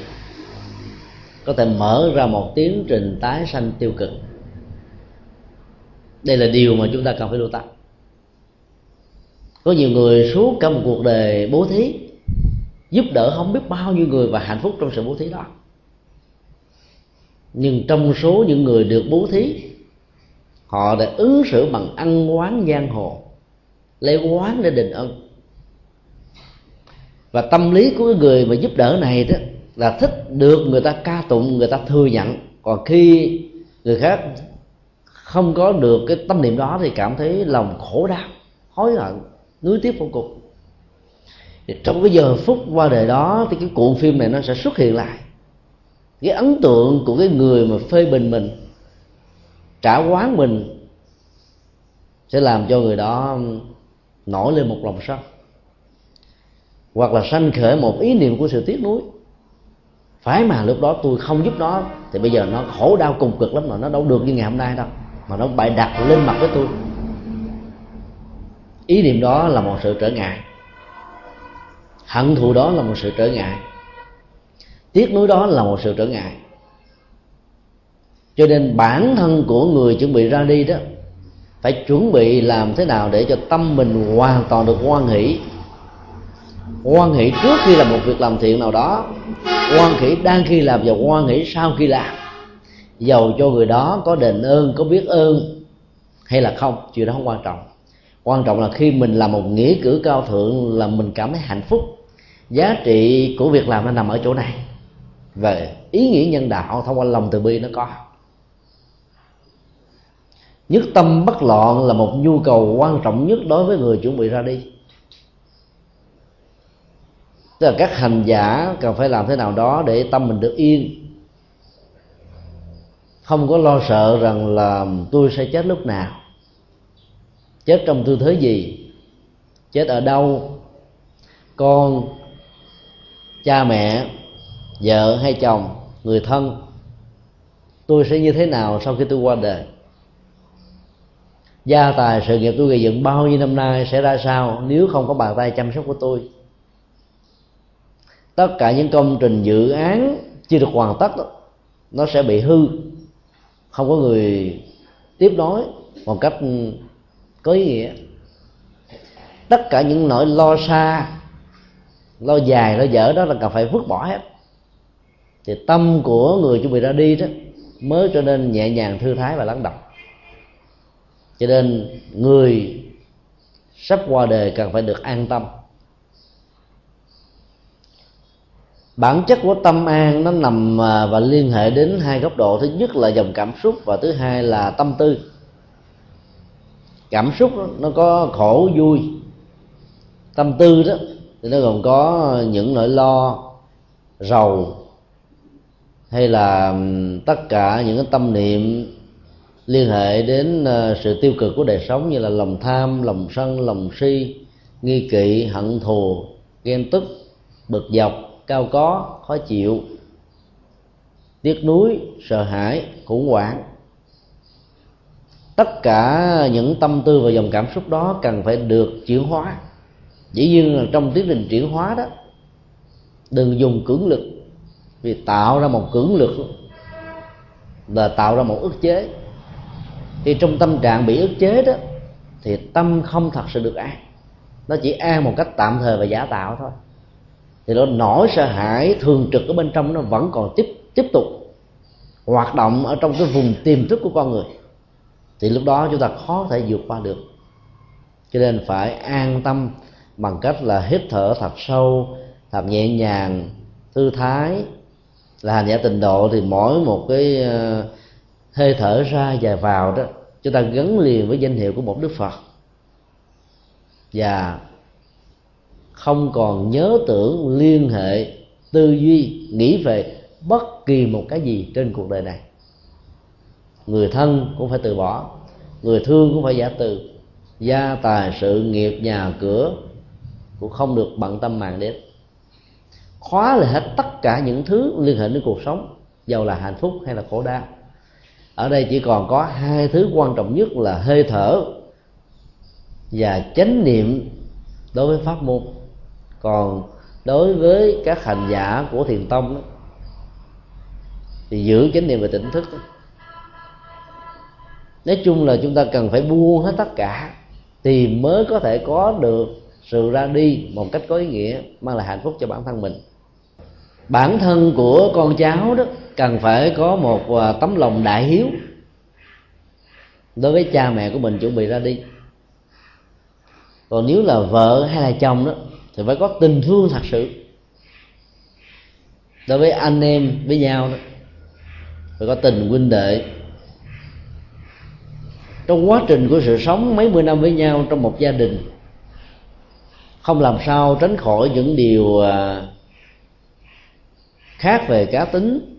Có thể mở ra một tiến trình tái sanh tiêu cực. Đây là điều mà chúng ta cần phải lưu tâm. Có nhiều người suốt cả một cuộc đời bố thí, giúp đỡ không biết bao nhiêu người và hạnh phúc trong sự bố thí đó. Nhưng trong số những người được bố thí họ đã ứng xử bằng ăn quán giang hồ. Lấy quán để đền ơn. Và tâm lý của người mà giúp đỡ này đó là thích được người ta ca tụng, người ta thừa nhận. Còn khi người khác không có được cái tâm niệm đó thì cảm thấy lòng khổ đau, hối hận, nuối tiếc vô cùng. Thì trong cái giờ phút qua đời đó thì cái cuộn phim này nó sẽ xuất hiện lại. Cái ấn tượng của cái người mà phê bình mình trả quán mình sẽ làm cho người đó nổi lên một lòng sân. Hoặc là sanh khởi một ý niệm của sự tiếc nuối. Phải mà lúc đó tôi không giúp nó, thì bây giờ nó khổ đau cùng cực lắm mà nó đâu được như ngày hôm nay đâu. Mà nó bày đặt lên mặt với tôi. Ý niệm đó là một sự trở ngại. Hận thù đó là một sự trở ngại. Tiếc nuối đó là một sự trở ngại cho nên bản thân của người chuẩn bị ra đi đó, phải chuẩn bị làm thế nào để cho tâm mình hoàn toàn được hoan hỷ. Hoan hỷ trước khi làm một việc làm thiện nào đó, hoan hỷ đang khi làm và hoan hỷ sau khi làm. Dầu cho người đó có đền ơn, có biết ơn hay là không, chuyện đó không quan trọng. Quan trọng là khi mình làm một nghĩa cử cao thượng là mình cảm thấy hạnh phúc. Giá trị của việc làm nó nằm ở chỗ này. Về ý nghĩa nhân đạo thông qua lòng từ bi nó có nhất tâm bất loạn là một nhu cầu quan trọng nhất đối với người chuẩn bị ra đi. Tức là các hành giả cần phải làm thế nào đó để tâm mình được yên. Không có lo sợ rằng là tôi sẽ chết lúc nào. Chết trong tư thế gì? Chết ở đâu? Con, cha mẹ, vợ hay chồng, người thân? Tôi sẽ như thế nào sau khi tôi qua đời? Gia tài sự nghiệp tôi gây dựng bao nhiêu năm nay sẽ ra sao nếu không có bàn tay chăm sóc của tôi? Tất cả những công trình dự án chưa được hoàn tất đó, nó sẽ bị hư. Không có người tiếp nối một cách có ý nghĩa. Tất cả những nỗi lo xa lo dài lo dở đó là cần phải vứt bỏ hết. Thì tâm của người chuẩn bị ra đi đó mới trở nên nhẹ nhàng thư thái và lắng động cho nên người sắp qua đời cần phải được an tâm. Bản chất của tâm an nó nằm à, và liên hệ đến hai góc độ. Thứ nhất là dòng cảm xúc và thứ hai là tâm tư. Cảm xúc nó có khổ, vui. Tâm tư đó, thì nó gồm có những nỗi lo, rầu, hay là tất cả những cái tâm niệm liên hệ đến ờ, sự tiêu cực của đời sống như là lòng tham, lòng sân, lòng si, nghi kỵ, hận thù, ghen tức, bực dọc, cao có, khó chịu, tiếc nuối, sợ hãi, khủng hoảng. Tất cả những tâm tư và dòng cảm xúc đó cần phải được chuyển hóa. Dĩ nhiên là trong tiến trình chuyển hóa đó, đừng dùng cưỡng lực, vì tạo ra một cưỡng lực là tạo ra một ức chế thì trong tâm trạng bị ức chế đó, thì tâm không thật sự được an. Nó chỉ an một cách tạm thời và giả tạo thôi. Thì nó nỗi sợ hãi thường trực ở bên trong nó vẫn còn tiếp tiếp tục hoạt động ở trong cái vùng tiềm thức của con người. Thì lúc đó chúng ta khó thể vượt qua được. Cho nên phải an tâm bằng cách là hít thở thật sâu, thật nhẹ nhàng, thư thái. Là hành giả tình độ thì mỗi một cái ờ, hơi thở ra và vào đó, chúng ta gắn liền với danh hiệu của một đức phật. Và không còn nhớ tưởng liên hệ, tư duy, nghĩ về bất kỳ một cái gì trên cuộc đời này. Người thân cũng phải từ bỏ, người thương cũng phải giả từ. Gia tài, sự nghiệp, nhà cửa cũng không được bận tâm màng đến. Khóa lại hết tất cả những thứ liên hệ đến cuộc sống, giàu là hạnh phúc hay là khổ đau ở đây chỉ còn có hai thứ quan trọng nhất là hơi thở và chánh niệm đối với pháp môn còn đối với các hành giả của thiền tông đó, thì giữ chánh niệm và tỉnh thức đó. nói chung là chúng ta cần phải buông hết tất cả thì mới có thể có được sự ra đi một cách có ý nghĩa mang lại hạnh phúc cho bản thân mình bản thân của con cháu đó cần phải có một à, tấm lòng đại hiếu đối với cha mẹ của mình chuẩn bị ra đi. Còn nếu là vợ hay là chồng đó, thì phải có tình thương thật sự đối với anh em, với nhau đó. Phải có tình huynh đệ. Trong quá trình của sự sống mấy mươi năm với nhau trong một gia đình, không làm sao tránh khỏi những điều à, khác về cá tính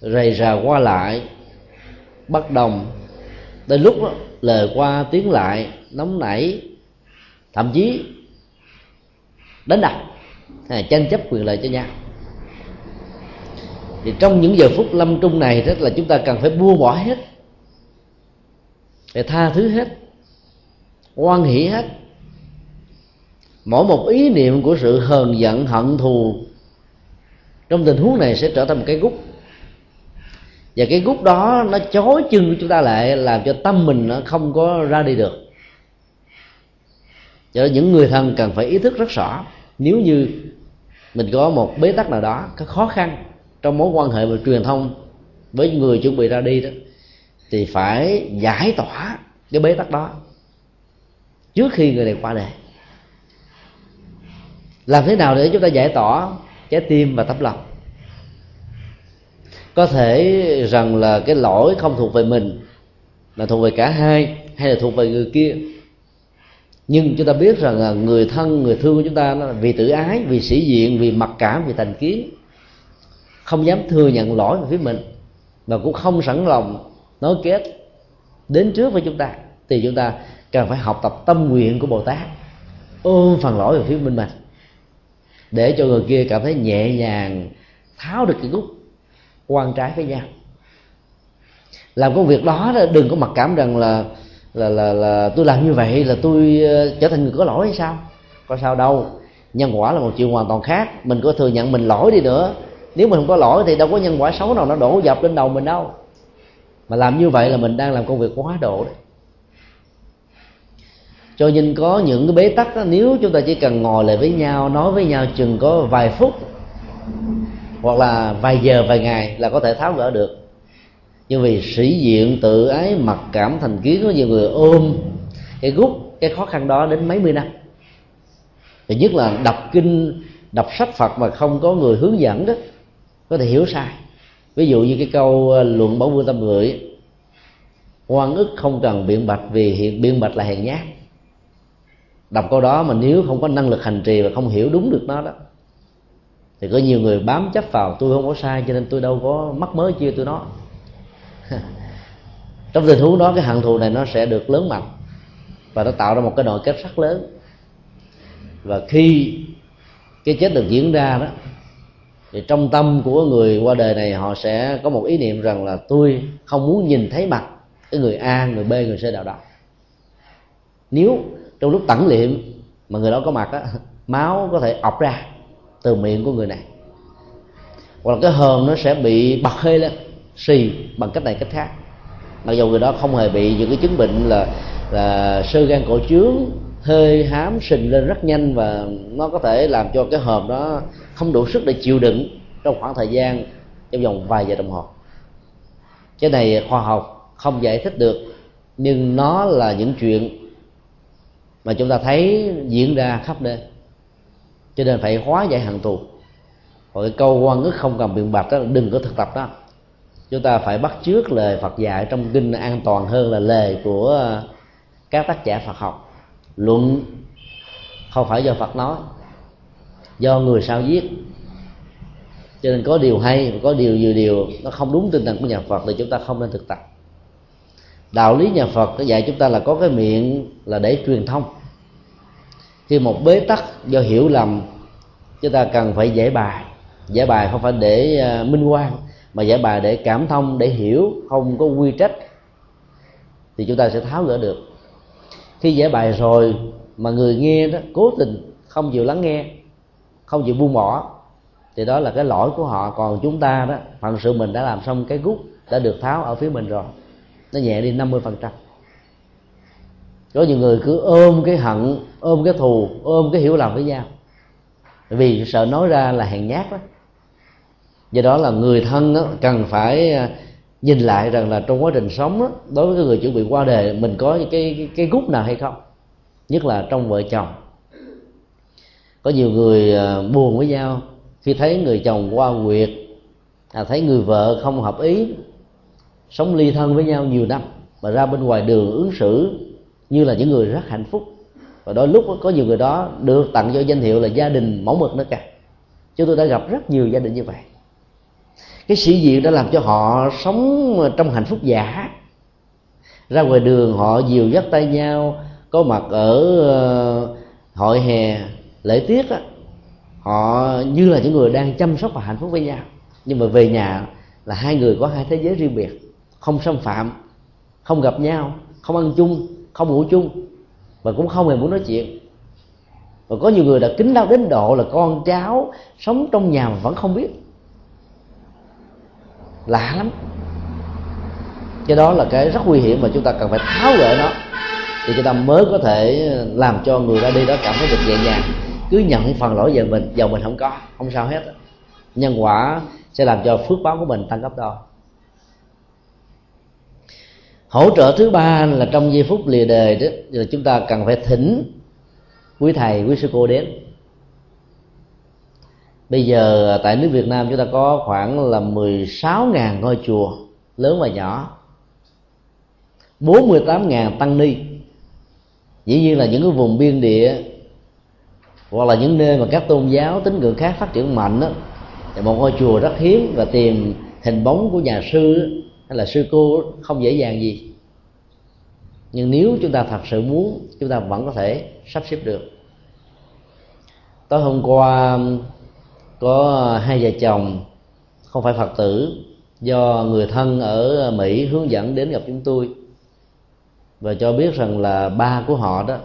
rầy rà qua lại bất đồng. Đến lúc đó, lời qua tiếng lại nóng nảy. Thậm chí đánh đập hay tranh chấp quyền lợi cho nhau. Thì trong những giờ phút lâm trung này rất là chúng ta cần phải buông bỏ hết. Để tha thứ hết. Quan hỷ hết. Mỗi một ý niệm của sự hờn giận hận thù trong tình huống này sẽ trở thành một cái gút và cái gút đó nó chối chân của chúng ta lại, làm cho tâm mình nó không có ra đi được. Cho nên những người thân cần phải ý thức rất rõ, nếu như mình có một bế tắc nào đó, có khó khăn trong mối quan hệ và truyền thông với người chuẩn bị ra đi đó, thì phải giải tỏa cái bế tắc đó trước khi người này qua đời. Làm thế nào để chúng ta giải tỏa trái tim và tấm lòng? Có thể rằng là cái lỗi không thuộc về mình là thuộc về cả hai, hay là thuộc về người kia. Nhưng chúng ta biết rằng là người thân, người thương của chúng ta nó vì tự ái, vì sĩ diện, vì mặc cảm, vì thành kiến. Không dám thừa nhận lỗi về phía mình, và cũng không sẵn lòng nói kết đến trước với chúng ta, thì chúng ta cần phải học tập tâm nguyện của bồ tát, ôm phần lỗi về phía bên mình để cho người kia cảm thấy nhẹ nhàng, tháo được cái gút quan trái với nhau. Làm công việc đó đừng có mặc cảm rằng là là là là tôi làm như vậy là tôi ờ, trở thành người có lỗi hay sao? Có sao đâu. Nhân quả là một chuyện hoàn toàn khác. Mình có thừa nhận mình lỗi đi nữa. Nếu mình không có lỗi thì đâu có nhân quả xấu nào nó đổ dập lên đầu mình đâu. Mà làm như vậy là mình đang làm công việc quá độ đấy. Cho nên có những cái bế tắc đó, nếu chúng ta chỉ cần ngồi lại với nhau nói với nhau chừng có vài phút hoặc là vài giờ, vài ngày là có thể tháo gỡ được. Nhưng vì sĩ diện tự ái mặc cảm thành kiến, có nhiều người ôm cái gút, cái khó khăn đó đến mấy mươi năm. Và nhất là đọc kinh, đọc sách phật mà không có người hướng dẫn đó, có thể hiểu sai. Ví dụ như cái câu ờ, luận bảo vương tâm gửi quan ức không cần biện bạch vì hiện, biện bạch là hèn nhát. Đọc câu đó mà nếu không có năng lực hành trì và không hiểu đúng được nó đó thì có nhiều người bám chấp vào, tôi không có sai cho nên tôi đâu có mắc mới chia tôi nó. Trong tình huống đó, cái hận thù này nó sẽ được lớn mạnh và nó tạo ra một cái nội kết rất lớn. Và khi cái chết được diễn ra đó, thì trong tâm của người qua đời này, họ sẽ có một ý niệm rằng là tôi không muốn nhìn thấy mặt cái người a, người b, người c nào đó nếu trong lúc tẩn liệm mà người đó có mặt á, máu có thể ọc ra từ miệng của người này. Hoặc là cái hòm nó sẽ bị bật hơi lên, xì, bằng cách này cách khác. Mặc dù người đó không hề bị những cái chứng bệnh là là sơ gan cổ trướng, hơi hám sình lên rất nhanh và nó có thể làm cho cái hòm đó không đủ sức để chịu đựng trong khoảng thời gian trong vòng vài giờ đồng hồ. Cái này khoa học không giải thích được, nhưng nó là những chuyện mà chúng ta thấy diễn ra khắp nơi cho nên phải hóa giải hận thù và cái câu quan ức không cần biện bạch đó, đừng có thực tập đó. Chúng ta phải bắt chước lời Phật dạy trong kinh an toàn hơn là lời của các tác giả Phật học. Luận không phải do Phật nói, do người sao viết. Cho nên có điều hay và có điều nhiều điều nó không đúng tinh thần của nhà Phật thì chúng ta không nên thực tập. Đạo lý nhà Phật dạy chúng ta là có cái miệng là để truyền thông khi một bế tắc do hiểu lầm, chúng ta cần phải giải bài. Giải bài không phải để à, minh quan mà giải bài để cảm thông, để hiểu, không có quy trách, thì chúng ta sẽ tháo gỡ được. Khi giải bài rồi mà người nghe đó cố tình không chịu lắng nghe, không chịu buông bỏ, thì đó là cái lỗi của họ. Còn chúng ta đó phần sự mình đã làm xong cái gút, đã được tháo ở phía mình rồi, nó nhẹ đi 50% phần trăm có nhiều người cứ ôm cái hận ôm cái thù ôm cái hiểu lầm với nhau. Vì sợ nói ra là hèn nhát đó do đó là người thân đó, cần phải à, nhìn lại rằng là trong quá trình sống đó, đối với cái người chuẩn bị qua đề mình có cái cái, cái gút nào hay không? Nhất là trong vợ chồng. Có nhiều người à, buồn với nhau. Khi thấy người chồng qua quyệt à, thấy người vợ không hợp ý sống ly thân với nhau nhiều năm mà ra bên ngoài đường ứng xử như là những người rất hạnh phúc. Và đôi lúc có nhiều người đó được tặng cho danh hiệu là gia đình mẫu mực nữa cả chúng tôi đã gặp rất nhiều gia đình như vậy. Cái sĩ diện đã làm cho họ sống trong hạnh phúc giả. Ra ngoài đường họ dìu dắt tay nhau, có mặt ở ờ, hội hè lễ tiết á, họ như là những người đang chăm sóc và hạnh phúc với nhau. Nhưng mà về nhà là hai người có hai thế giới riêng biệt, không xâm phạm, không gặp nhau, không ăn chung không ngủ chung và cũng không hề muốn nói chuyện. Và có nhiều người đã kính đau đến độ là con cháu sống trong nhà mà vẫn không biết. Lạ lắm. Cái đó là cái rất nguy hiểm mà chúng ta cần phải tháo gỡ nó, thì chúng ta mới có thể làm cho người ra đi đó cảm thấy được nhẹ nhàng. Cứ nhận phần lỗi về mình dầu mình không có, không sao hết. Nhân quả sẽ làm cho phước báo của mình tăng gấp đôi hỗ trợ thứ ba là trong giây phút lìa đời đó là chúng ta cần phải thỉnh quý thầy quý sư cô đến. Bây giờ à, tại nước Việt Nam chúng ta có khoảng là 16.000 ngôi chùa lớn và nhỏ. 48.000 tăng ni. Dĩ nhiên là những cái vùng biên địa hoặc là những nơi mà các tôn giáo tín ngưỡng khác phát triển mạnh đó, thì một ngôi chùa rất hiếm và tìm hình bóng của nhà sư hay là sư cô không dễ dàng gì. Nhưng nếu chúng ta thật sự muốn, chúng ta vẫn có thể sắp xếp được. Tối hôm qua um, có hai vợ chồng, không phải phật tử, do người thân ở mỹ hướng dẫn đến gặp chúng tôi. Và cho biết rằng là ba của họ đó,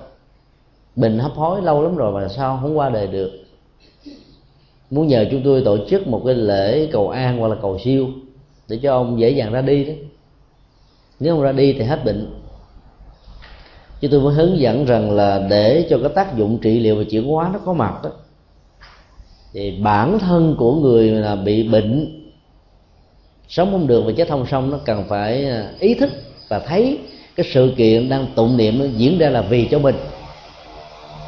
bệnh hấp hối lâu lắm rồi mà sao không qua đời được. Muốn nhờ chúng tôi tổ chức một cái lễ cầu an hoặc là cầu siêu để cho ông dễ dàng ra đi đó. Nếu ông ra đi thì hết bệnh. Chứ tôi mới hướng dẫn rằng là để cho cái tác dụng trị liệu và chuyển hóa nó có mặt đó, thì bản thân của người là bị bệnh, sống không được và chết không xong, nó cần phải à, ý thức và thấy cái sự kiện đang tụng niệm nó diễn ra là vì cho mình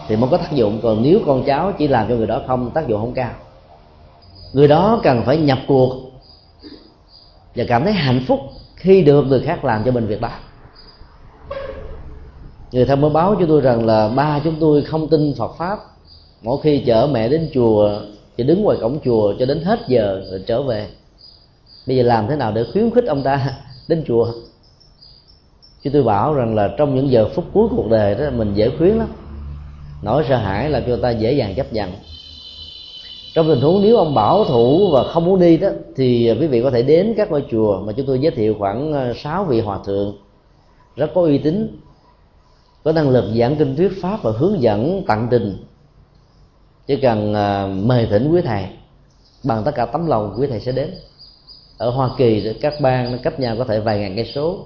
thì mới có tác dụng. Còn nếu con cháu chỉ làm cho người đó không, tác dụng không cao. Người đó cần phải nhập cuộc và cảm thấy hạnh phúc khi được người khác làm cho mình việc đó. Người thân mới báo cho tôi rằng là ba chúng tôi không tin Phật pháp. Mỗi khi chở mẹ đến chùa thì đứng ngoài cổng chùa cho đến hết giờ rồi trở về. Bây giờ làm thế nào để khuyến khích ông ta đến chùa? Chứ tôi bảo rằng là trong những giờ phút cuối cuộc đời đó, mình dễ khuyến lắm. Nỗi sợ hãi làm cho ta dễ dàng chấp nhận trong tình huống nếu ông bảo thủ và không muốn đi đó thì quý vị có thể đến các ngôi chùa mà chúng tôi giới thiệu khoảng ờ, 6 vị hòa thượng. Rất có uy tín có năng lực giảng kinh thuyết pháp và hướng dẫn tận tình. Chỉ cần ờ, mời thỉnh quý thầy bằng tất cả tấm lòng quý thầy sẽ đến. Ở hoa kỳ các bang nó cách nhau có thể vài ngàn cây số.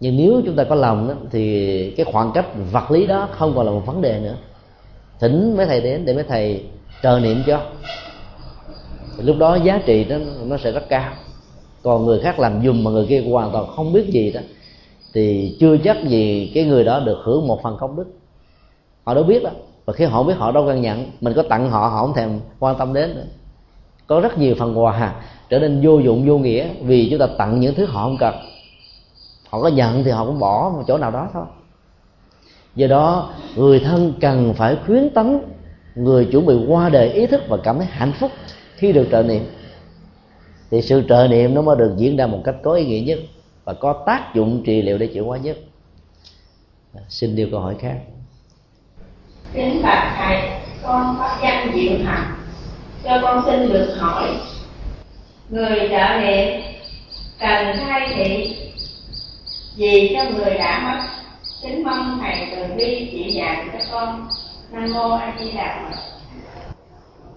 Nhưng nếu chúng ta có lòng đó, thì cái khoảng cách vật lý đó không còn là một vấn đề nữa. Thỉnh mấy thầy đến để mấy thầy trợ niệm cho. Lúc đó giá trị nó nó sẽ rất cao. Còn người khác làm dùm mà người kia hoàn toàn không biết gì đó, thì chưa chắc gì cái người đó được hưởng một phần công đức. Họ đâu biết đó. Và khi họ biết, họ đâu cần nhận. Mình có tặng họ họ không thèm quan tâm đến nữa. Có rất nhiều phần quà trở nên vô dụng, vô nghĩa vì chúng ta tặng những thứ họ không cần. Họ có nhận thì họ cũng bỏ một chỗ nào đó thôi. Do đó, người thân cần phải khuyến tấn người chuẩn bị qua đời ý thức và cảm thấy hạnh phúc khi được trợ niệm. Thì sự trợ niệm nó mới được diễn ra một cách có ý nghĩa nhất và có tác dụng trị liệu để chuyển hóa nhất. Xin điều câu hỏi khác. Kính bạch thầy, con có danh diệu hạnh cho con xin được hỏi. Người trợ niệm, cần thay thị gì cho người đã mất? Kính mong thầy từ bi chỉ dạy cho con nam mô a di đà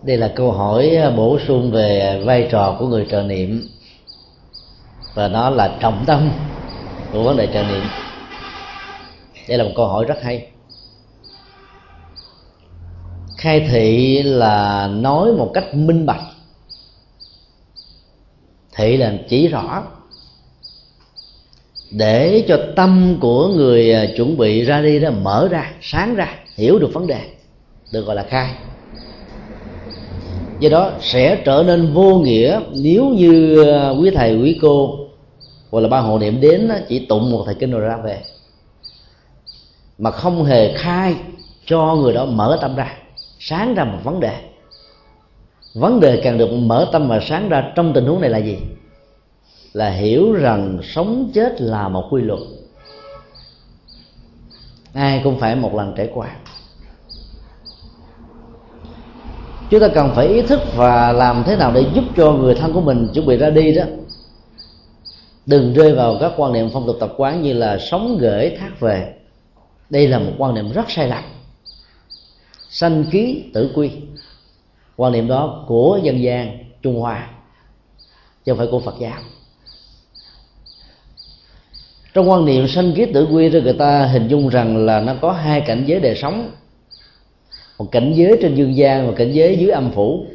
đây là câu hỏi à, bổ sung về vai trò của người trợ niệm. Và nó là trọng tâm của vấn đề trợ niệm. Đây là một câu hỏi rất hay. Khai thị là nói một cách minh bạch. Thị là chỉ rõ. Để cho tâm của người à, chuẩn bị ra đi đó, mở ra, sáng ra hiểu được vấn đề, được gọi là khai. Do đó sẽ trở nên vô nghĩa nếu như ờ, quý thầy, quý cô hoặc là ba hộ niệm đến chỉ tụng một thầy kinh rồi ra về, mà không hề khai cho người đó mở tâm ra, sáng ra một vấn đề. Vấn đề càng được mở tâm và sáng ra trong tình huống này là gì? Là hiểu rằng sống chết là một quy luật ai cũng phải một lần trải qua. Chúng ta cần phải ý thức và làm thế nào để giúp cho người thân của mình chuẩn bị ra đi đó. Đừng rơi vào các quan niệm phong tục tập quán như là sống, gửi, thác về. Đây là một quan niệm rất sai lầm. Sanh ký, tử quy. Quan niệm đó của dân gian trung hoa, chứ không phải của phật giáo trong quan niệm sanh kiết tử quy thì người ta hình dung rằng là nó có hai cảnh giới đời sống. Một cảnh giới trên dương gian và cảnh giới dưới âm phủ.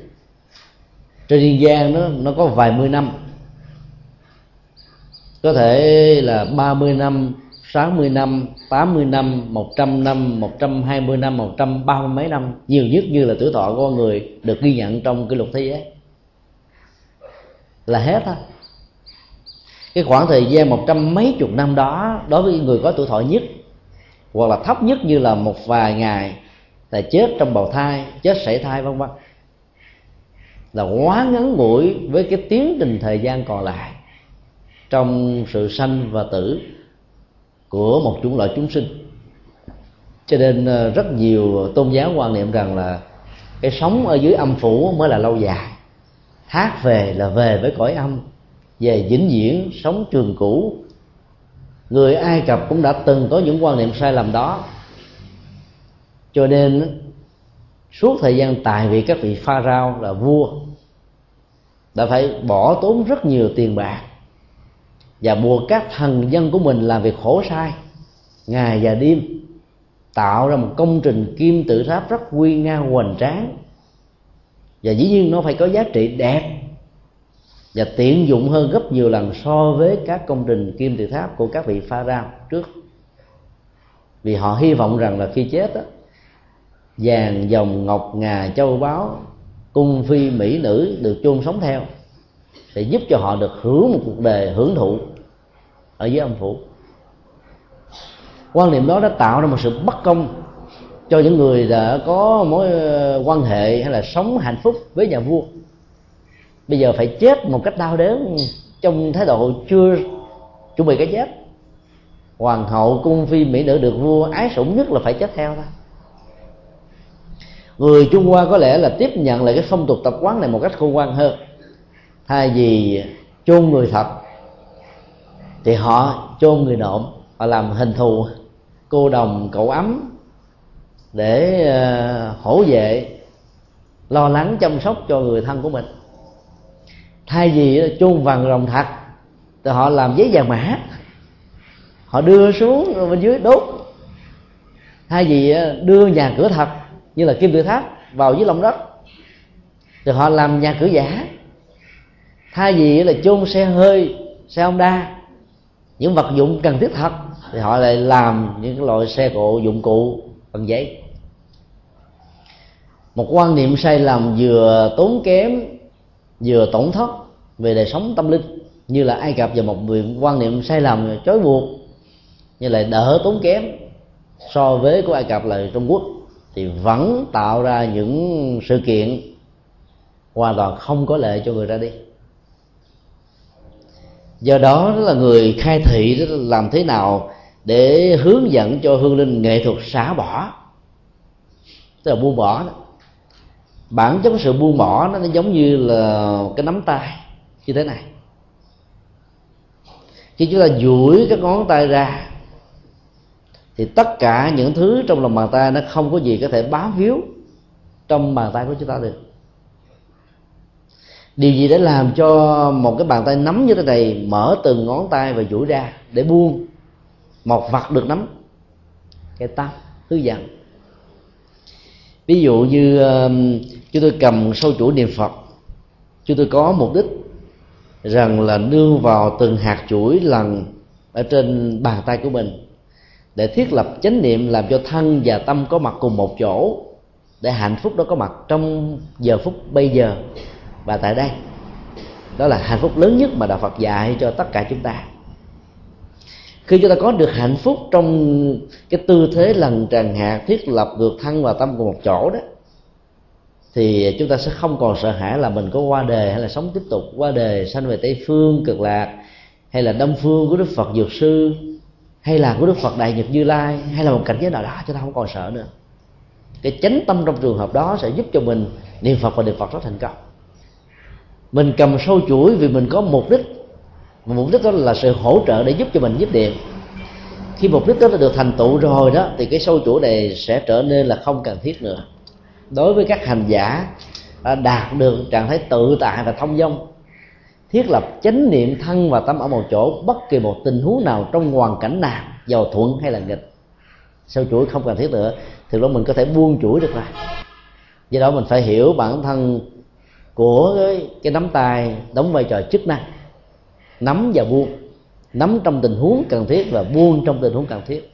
Trên dương gian nó nó có vài mươi năm. Có thể là 30 năm 60 năm, 80 năm, 100 năm, 120 năm, 130 mấy năm. Nhiều nhất như là tuổi thọ của con người được ghi nhận trong cái luật thế giới. Là hết á. Cái khoảng thời gian một trăm mấy chục năm đó Đối với người có tuổi thọ nhất Hoặc là thấp nhất như là một vài ngày Là chết trong bào thai, chết sảy thai vân vân. Là quá ngắn ngủi với cái tiến trình thời gian còn lại Trong sự sanh và tử của một chủng loại chúng sinh. Cho nên ờ, rất nhiều tôn giáo quan niệm rằng là cái sống ở dưới âm phủ mới là lâu dài. Hát về là về với cõi âm về vĩnh viễn sống trường cũ. Người ai cập cũng đã từng có những quan niệm sai lầm đó. Cho nên, suốt thời gian tài vị các vị pha rao là vua, đã phải bỏ tốn rất nhiều tiền bạc và buộc các thần dân của mình làm việc khổ sai ngày và đêm, tạo ra một công trình kim tự tháp rất quy nga hoành tráng. Và dĩ nhiên nó phải có giá trị đẹp và tiện dụng hơn gấp nhiều lần so với các công trình kim tự tháp của các vị pha ra trước. Vì họ hy vọng rằng là khi chết đó, vàng dòng ngọc ngà châu báu cung phi mỹ nữ được chôn sống theo sẽ giúp cho họ được hưởng một cuộc đời hưởng thụ ở dưới âm phủ. Quan niệm đó đã tạo ra một sự bất công cho những người đã có mối ờ, quan hệ hay là sống hạnh phúc với nhà vua bây giờ phải chết một cách đau đớn, trong thái độ chưa chuẩn bị cái chết. Hoàng hậu, cung phi mỹ nữ được vua ái sủng nhất là phải chết theo thôi. Người trung hoa có lẽ là tiếp nhận lại cái phong tục tập quán này một cách khôn ngoan hơn. Thay vì chôn người thật, thì họ chôn người nộm họ làm hình thù cô đồng, cậu ấm để ờ, hỗ vệ, lo lắng chăm sóc cho người thân của mình thay vì chôn vàng rồng thật, thì họ làm giấy vàng mã. Họ đưa xuống rồi bên dưới đốt. Thay vì ờ, đưa nhà cửa thật, như là kim tự tháp, vào dưới lòng đất, thì họ làm nhà cửa giả. Thay vì là chôn xe hơi, xe honda, những vật dụng cần thiết thật, thì họ lại làm những loại xe cộ dụng cụ bằng giấy. Một quan niệm sai lầm vừa tốn kém vừa tổn thất về đời sống tâm linh, như là ai cập và một quan niệm sai lầm chối buộc, như là đỡ tốn kém so với của ai cập là trung quốc, thì vẫn tạo ra những sự kiện hoàn toàn không có lệ cho người ra đi. Do đó đó là người khai thị đó làm thế nào để hướng dẫn cho hương linh nghệ thuật xả bỏ, tức là buông bỏ đó bản chất sự buông bỏ nó giống như là cái nắm tay như thế này. Khi chúng ta duỗi các ngón tay ra, thì tất cả những thứ trong lòng bàn tay nó không có gì có thể bám víu trong bàn tay của chúng ta được. Điều gì để làm cho một cái bàn tay nắm như thế này mở từng ngón tay và duỗi ra để buông một vật được nắm? Cái tâm hướng dẫn ví dụ như um, chúng tôi cầm sâu chuỗi niệm phật. Chúng tôi có mục đích rằng là nương vào từng hạt chuỗi lần ở trên bàn tay của mình để thiết lập chánh niệm làm cho thân và tâm có mặt cùng một chỗ, để hạnh phúc đó có mặt trong giờ phút bây giờ và tại đây. Đó là hạnh phúc lớn nhất mà đạo phật dạy cho tất cả chúng ta. Khi chúng ta có được hạnh phúc trong cái tư thế lần tràn hạt, thiết lập được thân và tâm cùng một chỗ đó thì chúng ta sẽ không còn sợ hãi là mình có qua đề hay là sống tiếp tục. Qua đề sanh về tây phương, cực lạc, hay là đông phương, của đức phật dược sư, hay là của đức phật đại nhật như lai, hay là một cảnh giới nào đó, chúng ta không còn sợ nữa. Cái chánh tâm trong trường hợp đó sẽ giúp cho mình niệm phật và niệm phật rất thành công. Mình cầm sâu chuỗi vì mình có mục đích. Mà mục đích đó là sự hỗ trợ để giúp cho mình giúp điện khi mục đích đó đã được thành tựu rồi đó, thì cái sâu chuỗi này sẽ trở nên là không cần thiết nữa đối với các hành giả đã đạt được trạng thái tự tại và thông dong thiết lập chánh niệm thân và tâm ở một chỗ bất kỳ một tình huống nào trong hoàn cảnh nào giàu thuận hay là nghịch. Sâu chuỗi không cần thiết nữa thì lúc mình có thể buông chuỗi được rồi do đó mình phải hiểu bản thân của cái, cái nắm tay đóng vai trò chức năng nắm và buông nắm trong tình huống cần thiết và buông trong tình huống cần thiết.